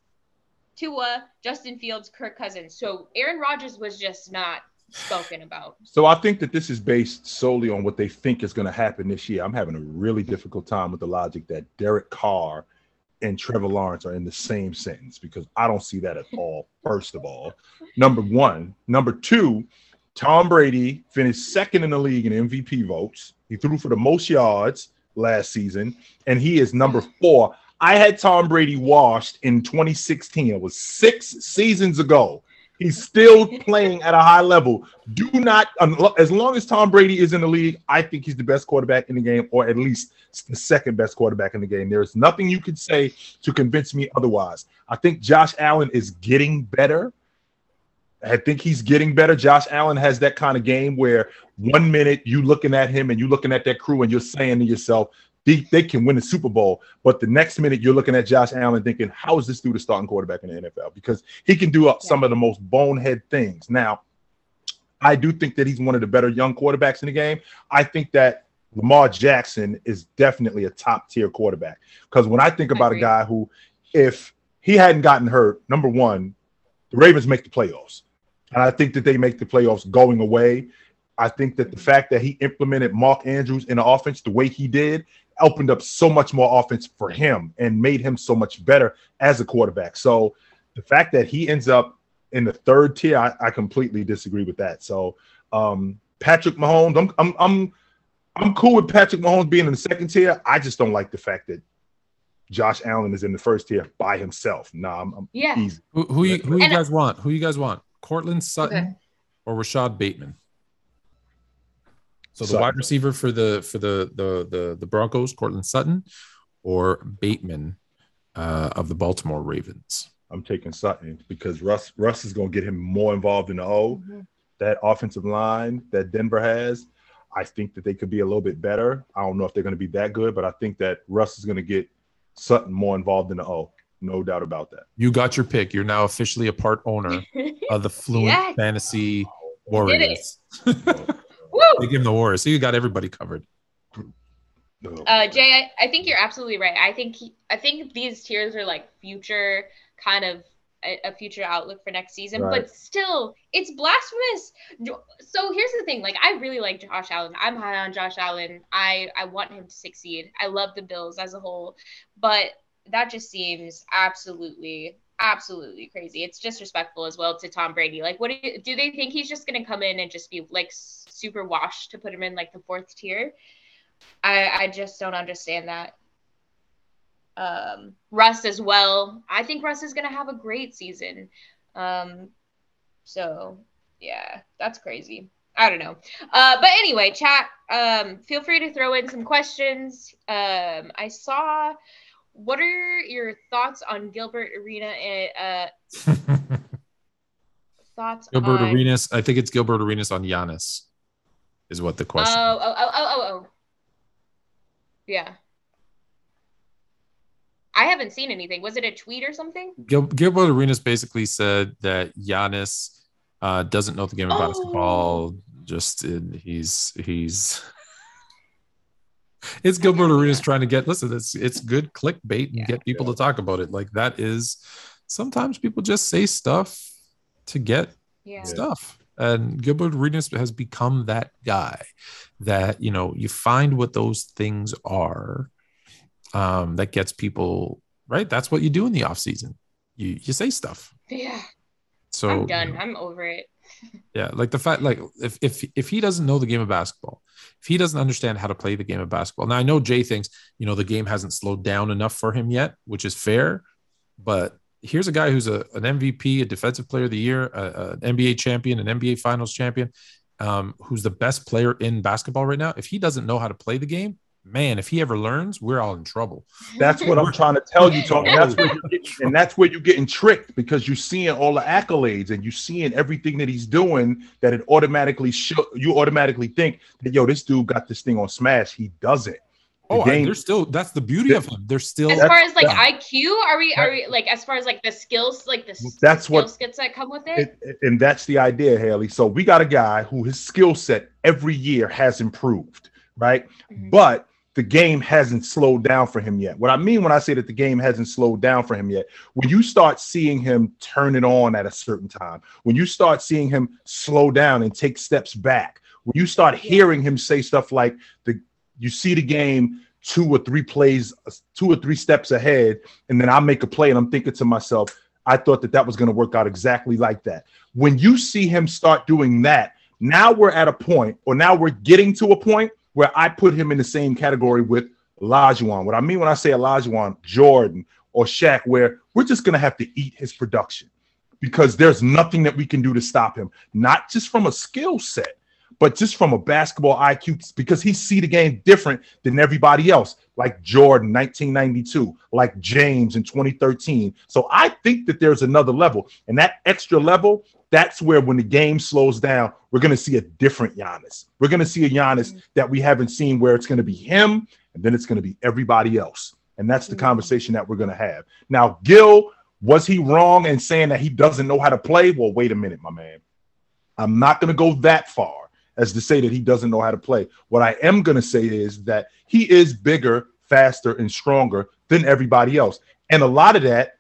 Tua, Justin Fields, Kirk Cousins. So Aaron Rodgers was just not spoken about. So I think that this is based solely on what they think is going to happen this year. I'm having a really difficult time with the logic that Derek Carr and Trevor Lawrence are in the same sentence because I don't see that at all. First of all, number one, number two, Tom Brady finished second in the league in MVP votes. He threw for the most yards last season, and he is number four. I had Tom Brady washed in 2016. It was six seasons ago. He's still playing at a high level. Do not, as long as Tom Brady is in the league, I think he's the best quarterback in the game, or at least the second best quarterback in the game. There is nothing you could say to convince me otherwise. I think Josh Allen is getting better. I think he's getting better. Josh Allen has that kind of game where one minute you looking at him and you looking at that crew and you're saying to yourself, they, they can win the Super Bowl. But the next minute you're looking at Josh Allen thinking, how is this dude a starting quarterback in the NFL? Because he can do uh, some of the most bonehead things. Now, I do think that he's one of the better young quarterbacks in the game. I think that Lamar Jackson is definitely a top tier quarterback. Because when I think about a guy who, if he hadn't gotten hurt, number one, the Ravens make the playoffs. And I think that they make the playoffs going away. I think that the fact that he implemented Mark Andrews in the offense the way he did opened up so much more offense for him and made him so much better as a quarterback. So the fact that he ends up in the third tier, I, I completely disagree with that. So um, Patrick Mahomes, I'm, I'm I'm I'm cool with Patrick Mahomes being in the second tier. I just don't like the fact that Josh Allen is in the first tier by himself. Nah, I'm, I'm Yeah. easy. Who, who you who you guys want? Who you guys want? Courtland Sutton Okay. or Rashod Bateman? So the Sutton. wide receiver for the for the the the, the Broncos, Courtland Sutton, or Bateman uh, of the Baltimore Ravens. I'm taking Sutton because Russ Russ is going to get him more involved in the O. That offensive line that Denver has, I think that they could be a little bit better. I don't know if they're going to be that good, but I think that Russ is going to get Sutton more involved in the O. No doubt about that. You got your pick. You're now officially a part owner of the Fluent Yes. Fantasy did it. Warriors. they Woo! give them the Warriors, so you got everybody covered. Uh, Jay, I, I think you're absolutely right. I think he, I think these tiers are like future kind of a, a future outlook for next season, Right. but still, it's blasphemous. So here's the thing: like, I really like Josh Allen. I'm high on Josh Allen. I I want him to succeed. I love the Bills as a whole, but that just seems absolutely absolutely crazy. It's disrespectful as well to Tom Brady. Like, what do, you, do they think he's just gonna come in and just be like super washed to put him in like the fourth tier? I I just don't understand that. Um, Russ as well. I think Russ is gonna have a great season. Um, so yeah, that's crazy. I don't know. Uh, but anyway, chat. Um, feel free to throw in some questions. Um, I saw. What are your thoughts on Gilbert Arena? And, Uh, thoughts Gilbert on Arenas. I think it's Gilbert Arenas on Giannis, is what the question. Oh, oh, oh, oh, oh, oh. Yeah. I haven't seen anything. Was it a tweet or something? Gil- Gilbert Arenas basically said that Giannis uh, doesn't know the game of Oh. basketball. Just in, he's he's. It's Gilbert Arenas trying to get listen. It's it's good clickbait and Yeah. get people to talk about it. Like that is sometimes people just say stuff to get Yeah. stuff. And Gilbert Arenas has become that guy that, you know, you find what those things are um, that gets people, right? That's what you do in the off season. you you say stuff. Yeah. So I'm done. you know, I'm over it. yeah, like the fact, like if if if he doesn't know the game of basketball, if he doesn't understand how to play the game of basketball. Now I know Jay thinks you know the game hasn't slowed down enough for him yet, which is fair, but here's a guy who's a, an MVP, a defensive player of the year, an NBA champion, an NBA finals champion, um, who's the best player in basketball right now. If he doesn't know how to play the game, man, if he ever learns, we're all in trouble. That's what I'm trying to tell you, Tony. That's where you're getting, and that's where you're getting tricked because you're seeing all the accolades and you're seeing everything that he's doing that it automatically show you automatically think that yo, this dude got this thing on smash. He doesn't. The Oh, I, game- they're still that's the beauty of him. They're still As far as like yeah. IQ, are we are we like as far as like the skills, like the s- That's skill what- skits that come with it? It- it- and that's the idea, Haley. So we got a guy who his skill set every year has improved, right? Mhm. But the game hasn't slowed down for him yet. What I mean when I say that the game hasn't slowed down for him yet, when you start seeing him turn it on at a certain time, when you start seeing him slow down and take steps back, when you start hearing him say stuff like the you see the game two or three plays, two or three steps ahead, and then I make a play and I'm thinking to myself, I thought that that was going to work out exactly like that. When you see him start doing that, now we're at a point, or now we're getting to a point where I put him in the same category with LeBron. What I mean when I say LeBron, Jordan, or Shaq, where we're just going to have to eat his production because there's nothing that we can do to stop him, not just from a skill set, but just from a basketball IQ, because he see the game different than everybody else, like Jordan, 1992, like James in 2013. So I think that there's another level, and that extra level, that's where when the game slows down, we're going to see a different Giannis. We're going to see a Giannis that we haven't seen, where it's going to be him, and then it's going to be everybody else, and that's the Mhm. conversation that we're going to have. Now, Gil, was he wrong in saying that he doesn't know how to play? Well, wait a minute, my man. I'm not going to go that far as to say that he doesn't know how to play. What I am going to say is that he is bigger, faster, and stronger than everybody else. And a lot of that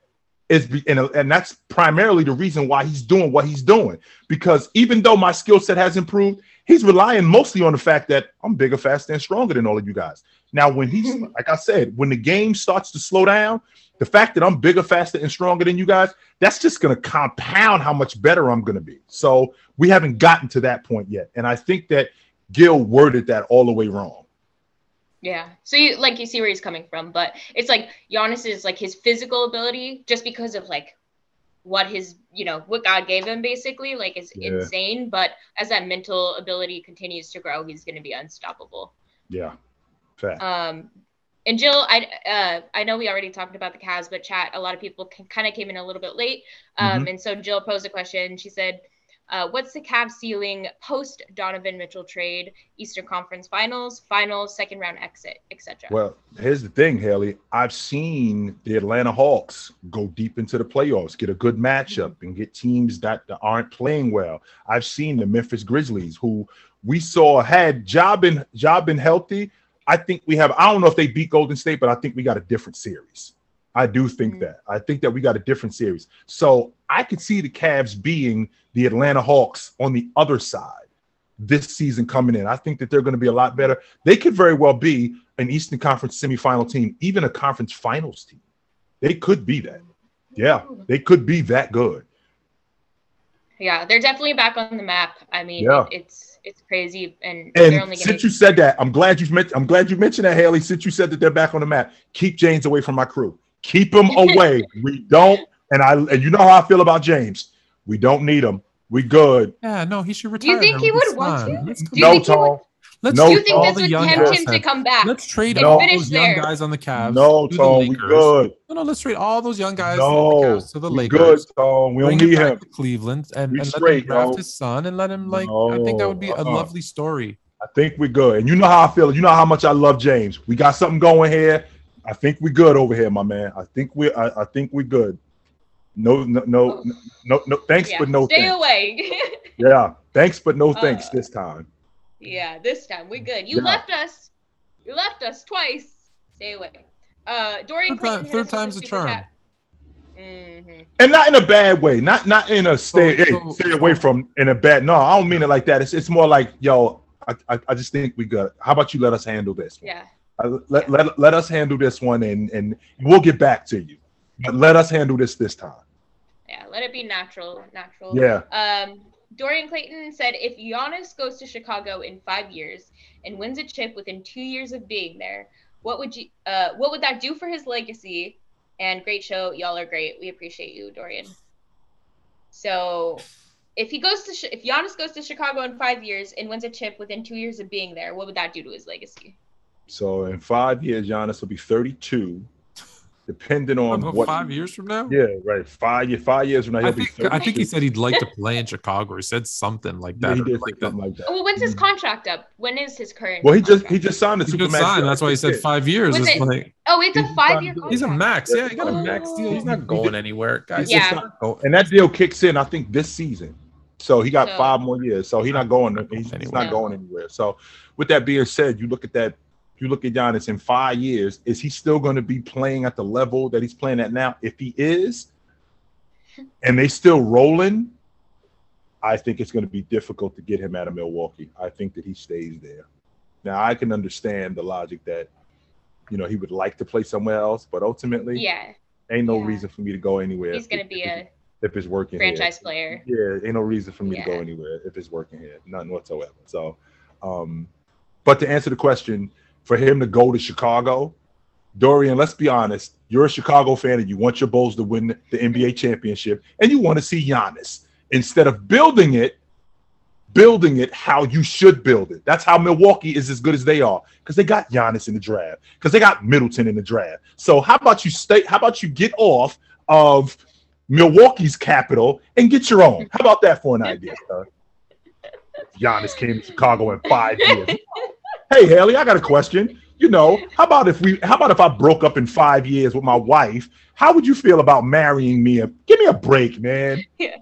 is, be, and, and that's primarily the reason why he's doing what he's doing. Because even though my skill set has improved, he's relying mostly on the fact that I'm bigger, faster, and stronger than all of you guys. Now, when he's, like I said, when the game starts to slow down, the fact that I'm bigger, faster, and stronger than you guys, that's just going to compound how much better I'm going to be. So we haven't gotten to that point yet. And I think that Gil worded that all the way wrong. Yeah. So you like you see where he's coming from, but it's like Giannis is like his physical ability just because of like what his you know what God gave him basically like is Yeah. insane. But as that mental ability continues to grow, he's going to be unstoppable. Yeah. Fact. Um, and Jill, I uh, I know we already talked about the Cavs, but chat a lot of people kind of came in a little bit late. Um, and so Jill posed a question. She said, uh, "What's the Cavs ceiling post Donovan Mitchell trade, Eastern Conference Finals, Finals, second round exit, etc." Well, here's the thing, Haley. I've seen the Atlanta Hawks go deep into the playoffs, get a good matchup, and get teams that, aren't playing well. I've seen the Memphis Grizzlies, who we saw had Ja been Ja been healthy. I think we have. I don't know if they beat Golden State, but I think we got a different series. I do think Mhm. that. I think that we got a different series. So I could see the Cavs being the Atlanta Hawks on the other side this season coming in. I think that they're going to be a lot better. They could very well be an Eastern Conference semifinal team, even a conference finals team. They could be that. Yeah, they could be that good. Yeah, they're definitely back on the map. I mean, Yeah. it's it's crazy, and, they're only And since you said that, I'm glad you've mentioned. I'm glad you mentioned that, Haley. Since you said that they're back on the map, keep James away from my crew. Keep him away. we don't. And I and you know how I feel about James. We don't need him. We good. Yeah, no, he should Do retire. you think now. he would It's want fine. to? Let's, Do you no, think Tom. let's No, Do you think all this the would young tempt guys. him to come back? Let's trade and all those young there? guys on the Cavs. No, to Tom. We good. No, no, let's trade all those young guys No, on the Cavs to the we Lakers. good, Tom. We don't bring him need him. to Cleveland and, We and let straight, him draft yo. his son and let him like. I think that would be a No, uh-uh. lovely story. I think we're good. And you know how I feel. You know how much I love James. We got something going here. I think we're good over here, my man. I think we I, I think we're good. No, no, no, no, no. Thanks, Yeah, but no thanks. stay thanks. away. Yeah, thanks, but no thanks Uh, this time. yeah, this time we're good. You Yeah. left us. You left us twice. Stay away. Uh, Dorian Third time- third us with a time's the super charm. chat. Mhm. And not in a bad way. Not not in a stay So- hey, so- stay away from in a bad. No, I don't mean it like that. It's it's more like yo. I, I, I just think we good. How about you let us handle this? Yeah. Uh, let, let, let us handle this one and and we'll get back to you. But let us handle this this time. Yeah, let it be natural. Natural. Yeah. Um, Dorian Clayton said if Giannis goes to Chicago in five years and wins a chip within two years of being there, what would you uh what would that do for his legacy? And great show, y'all are great. We appreciate you, Dorian. So, if he goes to if Giannis goes to Chicago in five years and wins a chip within two years of being there, what would that do to his legacy? So in five years, Giannis will be 32, depending on About what. five years from now. Yeah, right. Five year, five years from now, I he'll be think 32. I think he said he'd like to play in Chicago, or he said something like Yeah, that. he did say like that. something like that. Oh, well, when's his mm-hmm. contract up? When is his current? Well, he just he just signed the He super signed. That's why he said five years. Was It's it- like Oh, it's a five year signed- he's a max. Yeah, he got a max oh. deal. He's Oh. not going anywhere, guys. Yeah. He's not And that deal kicks in, I think, this season. So he got So- five more years. So he's not going. He's, he's Anywhere. not going anywhere. So with that being said, you look at that. You look at Giannis in five years. Is he still going to be playing at the level that he's playing at now? If he is, and they still rolling, I think it's going to be difficult to get him out of Milwaukee. I think that he stays there. Now I can understand the logic that you know he would like to play somewhere else, but ultimately, Yeah, ain't no Yeah. reason for me to go anywhere. he's if- gonna be it- a if it's working here. franchise player. Yeah, ain't no reason for me to go anywhere if it's working here, none whatsoever. So, um, but to answer the question, for him to go to Chicago, Dorian, let's be honest, you're a Chicago fan and you want your Bulls to win the NBA championship, and you want to see Giannis instead of building it, building it how you should build it. That's how Milwaukee is as good as they are because they got Giannis in the draft, because they got Middleton in the draft. So how about you stay? How about you get off of Milwaukee's capital and get your own? How about that for an idea, sir? Giannis came to Chicago in five years. Hey Haley, I got a question. You know, how about if we how about if I broke up in five years with my wife? How would you feel about marrying me? Give me a break, man. Yeah.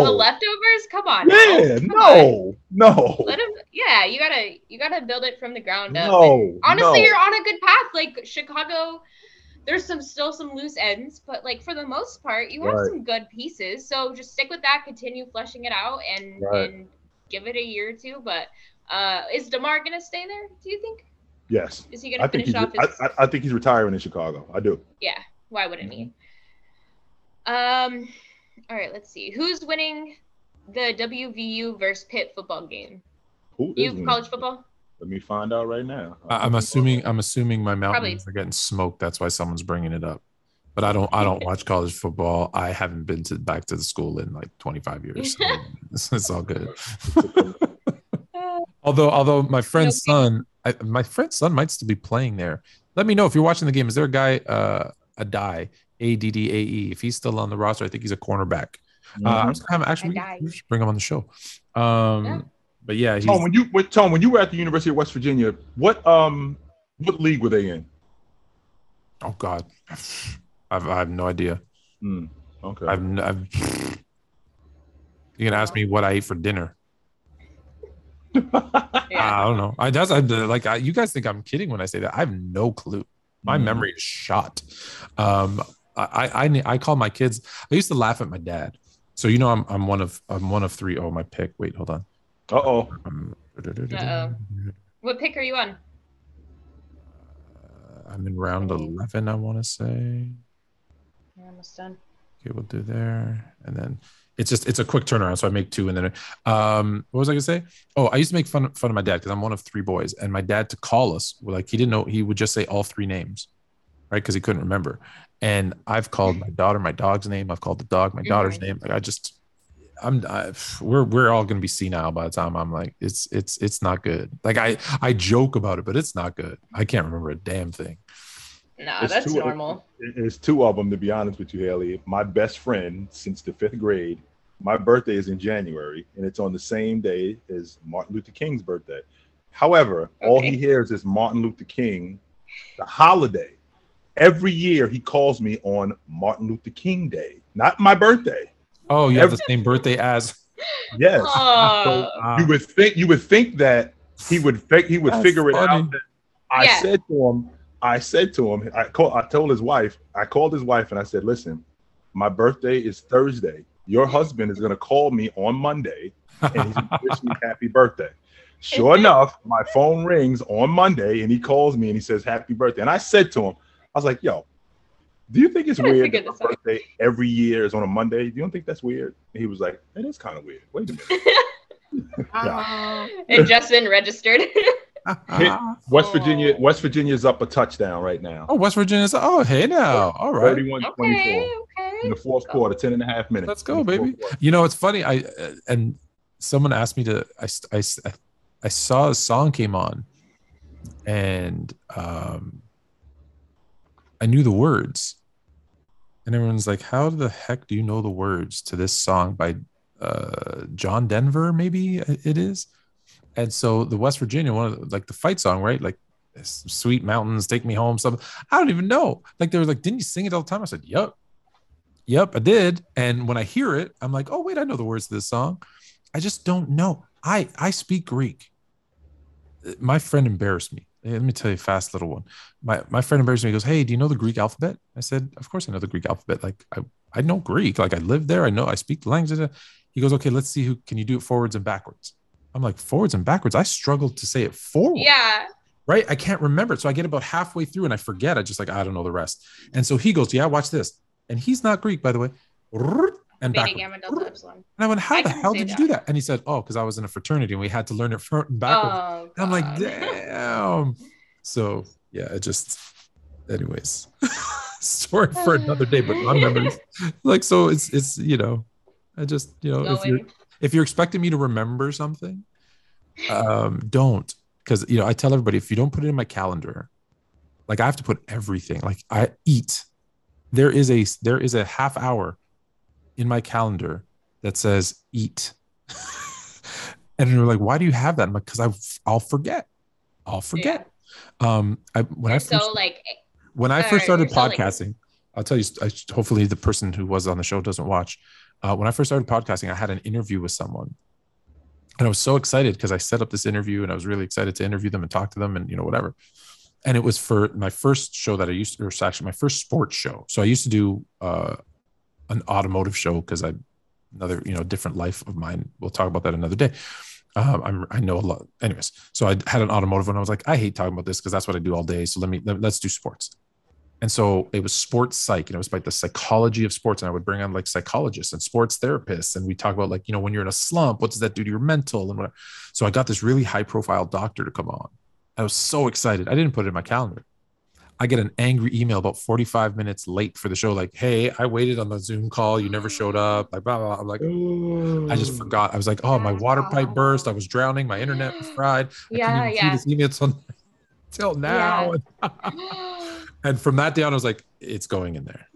The No. leftovers? Come on. Yeah, Come on. no, no. Let him. Yeah, you gotta you gotta build it from the ground up. No, And honestly, no. you're on a good path. Like Chicago, there's some still some loose ends, but like for the most part, you have Right. some good pieces. So just stick with that. Continue fleshing it out, and Right. and give it a year or two. But uh, is Demar gonna stay there? Do you think? Yes. Is he gonna finish off his? I, I, I think he's retiring in Chicago. I do. Yeah. Why wouldn't he? Mm-hmm. Um. All right. Let's see. Who's winning the WVU versus Pitt football game? Who You winning? college football? Let me find out right now. I- I'm assuming I'm assuming my mountains are getting smoked. That's why someone's bringing it up. But I don't I don't watch college football. I haven't been to back to the school in like 25 years. So it's, it's all good. Although although my friend's Okay. son, I, my friend's son might still be playing there. Let me know if you're watching the game. Is there a guy uh die, A D D A E? If he's still on the roster, I think he's a cornerback. Uh, I'm just gonna have actually we- should bring him on the show. Um, Yeah. but yeah, he's, Tom, when you when, Tom, when you were at the University of West Virginia, what um what league were they in? oh god, I've I have no idea. Hmm, okay. I've, n- I've you can ask me what I ate for dinner. Yeah. I don't know. I that's I like I, you guys think I'm kidding when I say that. I have no clue. My Mm. memory is shot. Um, I, I I I call my kids. I used to laugh at my dad. So you know I'm I'm one of I'm one of three. Oh my pick. Wait, hold on. Uh oh. Um, Uh-oh. What pick are you on? I'm in round eleven. I want to say. You're almost done. Okay, we'll do there, and then it's just it's a quick turnaround. So I make two, and then um, what was I gonna say? Oh, I used to make fun fun of my dad because I'm one of three boys, and my dad to call us like he didn't know he would just say all three names, right? Because he couldn't remember. And I've called my daughter my dog's name. I've called the dog my daughter's name. Like I just. I'm I, we're we're all gonna be senile by the time I'm like it's it's it's not good. Like I I joke about it, but it's not good. I can't remember a damn thing. No, It's that's too- normal. There's two of them to be honest with you, Haley. My best friend since the fifth grade. My birthday is in January, and it's on the same day as Martin Luther King's birthday. However, all he hears is Martin Luther King, the holiday. Every year he calls me on Martin Luther King Day, not my birthday. Oh, you have the same birthday as Yes. Oh, uh, you would think you would think that he would fi- he would That's figure it funny. out. That I Yeah. said to him, I said to him, I called I told his wife, I called his wife and I said, listen, my birthday is Thursday. Your husband is gonna call me on Monday and he's gonna wish me happy birthday. Sure enough, my phone rings on Monday and he calls me and he says, Happy birthday. And I said to him, I was like, yo, Do you think it's I weird that my birthday every year is on a Monday? You don't think that's weird? And he was like, "It is kind of weird." Wait a minute. and Justin registered. West Oh. Virginia, West Virginia's up a touchdown right now. oh, West Virginia's. Oh, hey now. All right. 31 okay, 24 okay. in the fourth quarter, 10 and a half minutes. Let's go, In the fourth baby. quarter. You know, it's funny. I uh, and someone asked me to. I I I saw a song came on, and um, I knew the words, and everyone's like, "How the heck do you know the words to this song by uh, John Denver? Maybe it is." And so the West Virginia one, of the, like the fight song, right? Like "Sweet Mountains, Take Me Home." Something I don't even know. Like they were like, "Didn't you sing it all the time?" I said, "Yep." Yep, I did. And when I hear it, I'm like, oh wait, I know the words to this song. I just don't know. I I speak Greek. Uh, my friend embarrassed me. Let me tell you a fast little one. My my friend embarrassed me. He goes, Hey, do you know the Greek alphabet? I said, Of course I know the Greek alphabet. Like I, I know Greek. Like I live there. I know I speak the language. He goes, Okay, let's see who can you do it forwards and backwards. I'm like, forwards and backwards. I struggle to say it forward Yeah. right? I can't remember it. So I get about halfway through and I forget. I just like, I don't know the rest. And so he goes, Yeah, watch this. And he's not Greek, by the way. And Beta backwards. gamma delta epsilon. And I went, How I the hell did you do that? And he said, Oh, because I was in a fraternity and we had to learn it front and backwards. Oh, And I'm like, Damn. So yeah, it just, anyways, story for another day, but my memories. Like, so it's, it's, you know, I just, you know, if you're. If you're expecting me to remember something, um, don't. Because you know, I tell everybody if you don't put it in my calendar, like I have to put everything. Like I eat. There is a there is a half hour in my calendar that says eat. and you're like, why do you have that? I'm like, because I I'll forget. I'll forget. Um, I when I You're first so like when I first started you're so, like- podcasting, I'll tell you. I, hopefully, the person who was on the show doesn't watch. Uh, when I first started podcasting, I had an interview with someone, and I was so excited because I set up this interview, and I was really excited to interview them and talk to them, and you know whatever. And it was for my first show that I used, to, or actually my first sports show. So I used to do uh, an automotive show because I another you know different life of mine. We'll talk about that another day. Um, I know a lot. Anyways, so I had an automotive and I was like, I hate talking about this because that's what I do all day. So let me let, let's do sports. And so it was sports psych, and it was like the psychology of sports. And I would bring on like psychologists and sports therapists, and we talk about like you know when you're in a slump, what does that do to your mental and whatever. So I got this really high profile doctor to come on. I was so excited. I didn't put it in my calendar. I get an angry email about 45 minutes late for the show, like, "Hey, I waited on the Zoom call. You never showed up." Like, blah blah. blah. I'm like, I just forgot. I was like, oh, my water pipe burst. I was drowning. My internet was fried. I Yeah, yeah. see this email till, till now. And from that day on, I was like, it's going in there.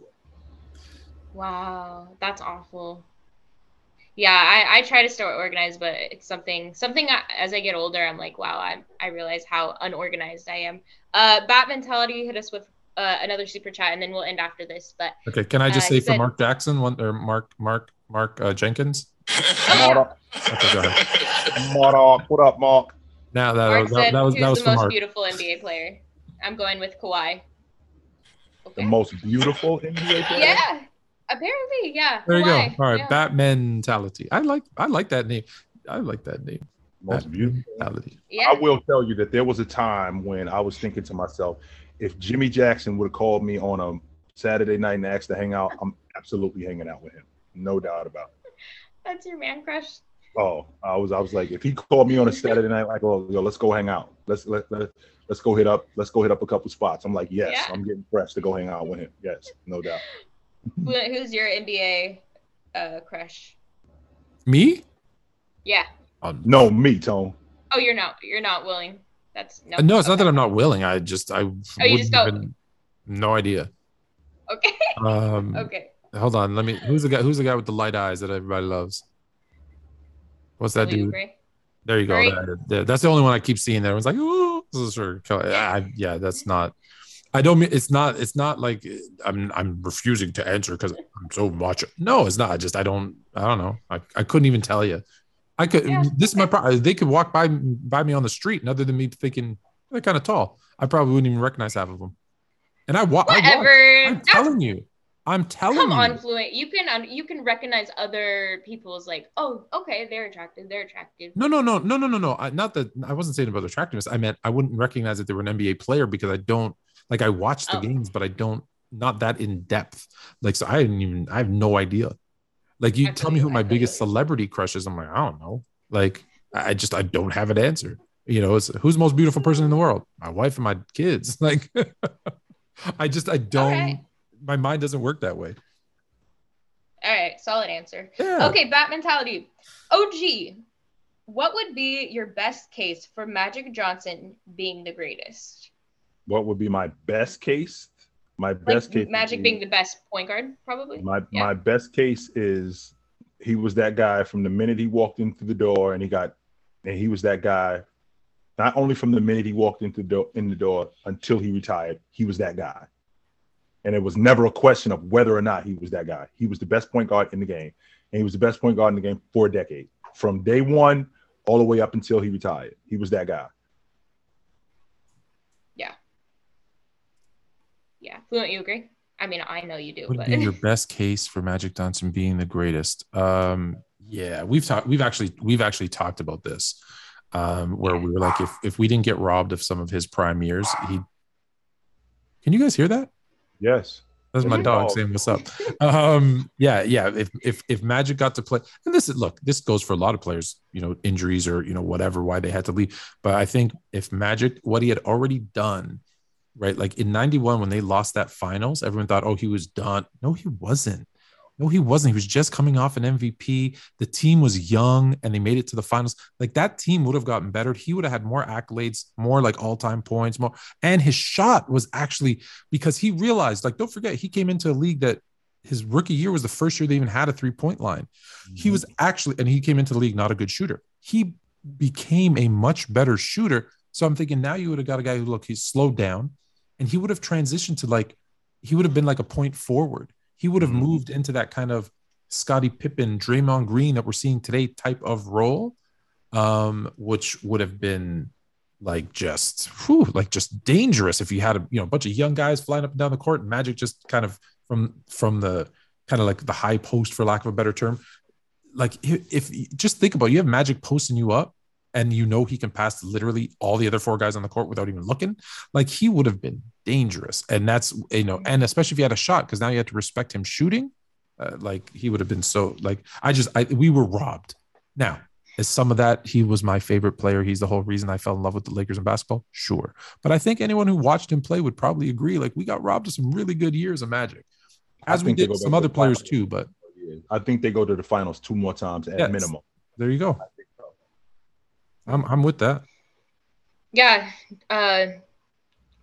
wow, that's awful. Yeah, I, I try to stay organized, but it's something something I, as I get older, I'm like, wow, I I realize how unorganized I am. Uh, Bat mentality hit us with uh, another super chat, and then we'll end after this. But Okay. Can I just Uh, say for said- Mark Jackson, one or Mark, Mark, Mark uh, Jenkins? Mark, Okay, go ahead. Mark, what up, Mark? Now that, Mark that, said, that was that was the for most Mark. beautiful NBA player?" I'm going with Kawhi. The most beautiful NBA player. Yeah, apparently, yeah. There you go. All right, yeah. Bat mentality. I like I like that name. I like that name. Most Bat beautiful. mentality. Yeah. I will tell you that there was a time when I was thinking to myself, if Jimmy Jackson would have called me on a Saturday night and asked to hang out, I'm absolutely hanging out with him. No doubt about it. That's your man crush. Oh, I was I was like, if he called me on a Saturday night, like, oh, yo, let's go hang out. Let's let, let let's go hit up, let's go hit up a couple spots. I'm like, yes, Yeah. I'm getting fresh to go hang out with him. Yes, no doubt. Who's your NBA uh, crush? Me? Yeah. Um, No, me, Tone. Oh, you're not. You're not willing. That's no. no, it's not that I'm not willing. I just I you just go- even no idea. Okay. Um okay. hold on, let me who's the guy who's the guy with the light eyes that everybody loves? What's that oh, Will dude? agree? There you go. There- there- That's the only one I keep seeing there. It's like, oh, this is for Kelly. Yeah, I- yeah, that's not. I don't mean it's not. It's not like I'm. I'm refusing to answer because I'm so much. No, it's not. I just I don't. I don't know. I, I couldn't even tell you. I could. Yeah, this is my problem. They could walk by by me on the street, and other than me thinking they're kind of tall, I probably wouldn't even recognize half of them. And I walk. Whatever. I'm That's- telling you. I'm telling Come you. on, Fluent. You can you can recognize other people's like, oh, okay, they're attractive. They're attractive. No, no, no, no, no, no, no. I, not that I wasn't saying about attractiveness. I meant I wouldn't recognize that they were an NBA player because I don't like I watch the Oh. games, but I don't not that in depth. Like, so I didn't even, I have no idea. Like, you tell me who my biggest celebrity crush is. I'm like, I don't know. Like, I just, I don't have an answer. You know, it's who's the most beautiful person in the world? My wife and my kids. Like, I just, I don't, Okay. My mind doesn't work that way. All right, solid answer. Yeah. Okay, bat mentality. OG, what would be your best case for Magic Johnson being the greatest? What would be my best case? My best case. Magic be- being the best point guard, probably. My Yeah. my best case is he was that guy from the minute he walked in through the door and he got and he was that guy not only from the minute he walked into the door in the door until he retired, he was that guy. And it was never a question of whether or not he was that guy. He was the best point guard in the game. And he was the best point guard in the game for a decade. From day one all the way up until he retired. He was that guy. Yeah, Fluent, you agree? I mean, I know you do, would but be your best case for Magic Johnson being the greatest? Um, yeah, we've talked. We've actually we've actually talked about this, um, where we were like, if if we didn't get robbed of some of his prime years, he. Can you guys hear that? Yes. That's my dog saying what's up. Um, yeah, yeah. If if if Magic got to play, and this is look, this goes for a lot of players, you know, injuries or you know whatever, why they had to leave. But I think if Magic, what he had already done, right, like in '91 when they lost that finals, everyone thought, oh, he was done. No, he wasn't. No, he wasn't. He was just coming off an MVP. The team was young and they made it to the finals. Like that team would have gotten better. He would have had more accolades, more like all time points, more. And his shot was actually because he realized, like, don't forget, he came into a league that his rookie year was the first year they even had a three point line. He was mm-hmm. actually, and he came into the league not a good shooter. He became a much better shooter. So I'm thinking now you would have got a guy who, look, he's slowed down and he would have transitioned to like, he would have been like a point forward. He would have Mhm. moved into that kind of Scottie Pippen, Draymond Green that we're seeing today type of role, um, which would have been like just whew, like just dangerous if you had a you know a bunch of young guys flying up and down the court and magic just kind of from from the kind of like the high post for lack of a better term like if, if just think about it, you have magic posting you up and you know he can pass literally all the other four guys on the court without even looking like he would have been dangerous. And that's you know and especially if you had a shot because now you have to respect him shooting uh, like he would have been so like i just i we were robbed. Now is some of that he was my favorite player. He's the whole reason i fell in love with the lakers and basketball? Sure. But i think anyone who watched him play would probably agree like we got robbed of some really good years of magic as we did some other players finals. too but I think they go to the finals two more times at Yes. minimum. there you go. I'm, I'm with that. Yeah, uh,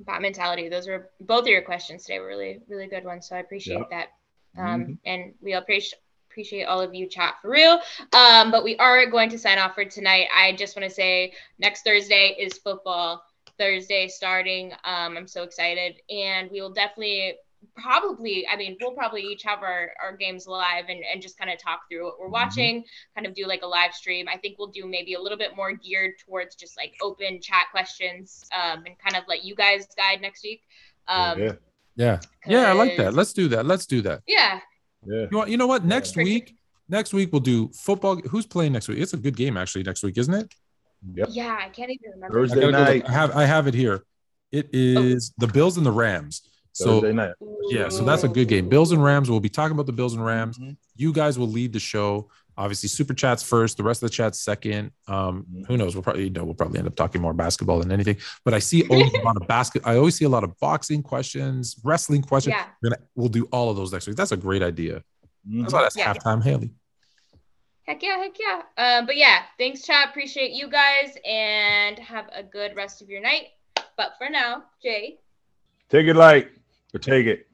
bat mentality. Those were both of your questions today were really, really good ones. So I appreciate that. Um, Mhm. and we appreciate appreciate all of you chat for real. Um, but we are going to sign off for tonight. I just want to say next Thursday is football Thursday starting. Um, I'm so excited, and we will definitely probably i mean we'll probably each have our, our games live and, and just kind of talk through what we're Mhm. watching kind of do like a live stream. I think we'll do maybe a little bit more geared towards just like open chat questions um, and kind of let you guys guide next week. Um, yeah, yeah. Yeah i like that. Let's do that. Let's do that. Yeah. Yeah. you, want, you know what? Next Yeah. week next week we'll do football who's playing next week? It's a good game actually next week isn't it? Yep. yeah i can't even remember. Thursday gotta go look. night. I have i have it here. It is the bills and the rams so Thursday night. yeah so that's a good game. Bills and rams we'll be talking about the bills and rams. Mhm. you guys will lead the show. Obviously super chats first the rest of the chats second. Um Mhm. who knows? We'll probably you know we'll probably end up talking more basketball than anything. But i see always a lot of basket i always see a lot of boxing questions wrestling questions. Yeah. We're gonna, we'll do all of those next week. That's a great idea. Mhm. that's why that's Yeah. halftime haley. Heck yeah heck yeah. Um, but yeah thanks chat. Appreciate you guys and have a good rest of your night. But for now jay. Take it light or take it.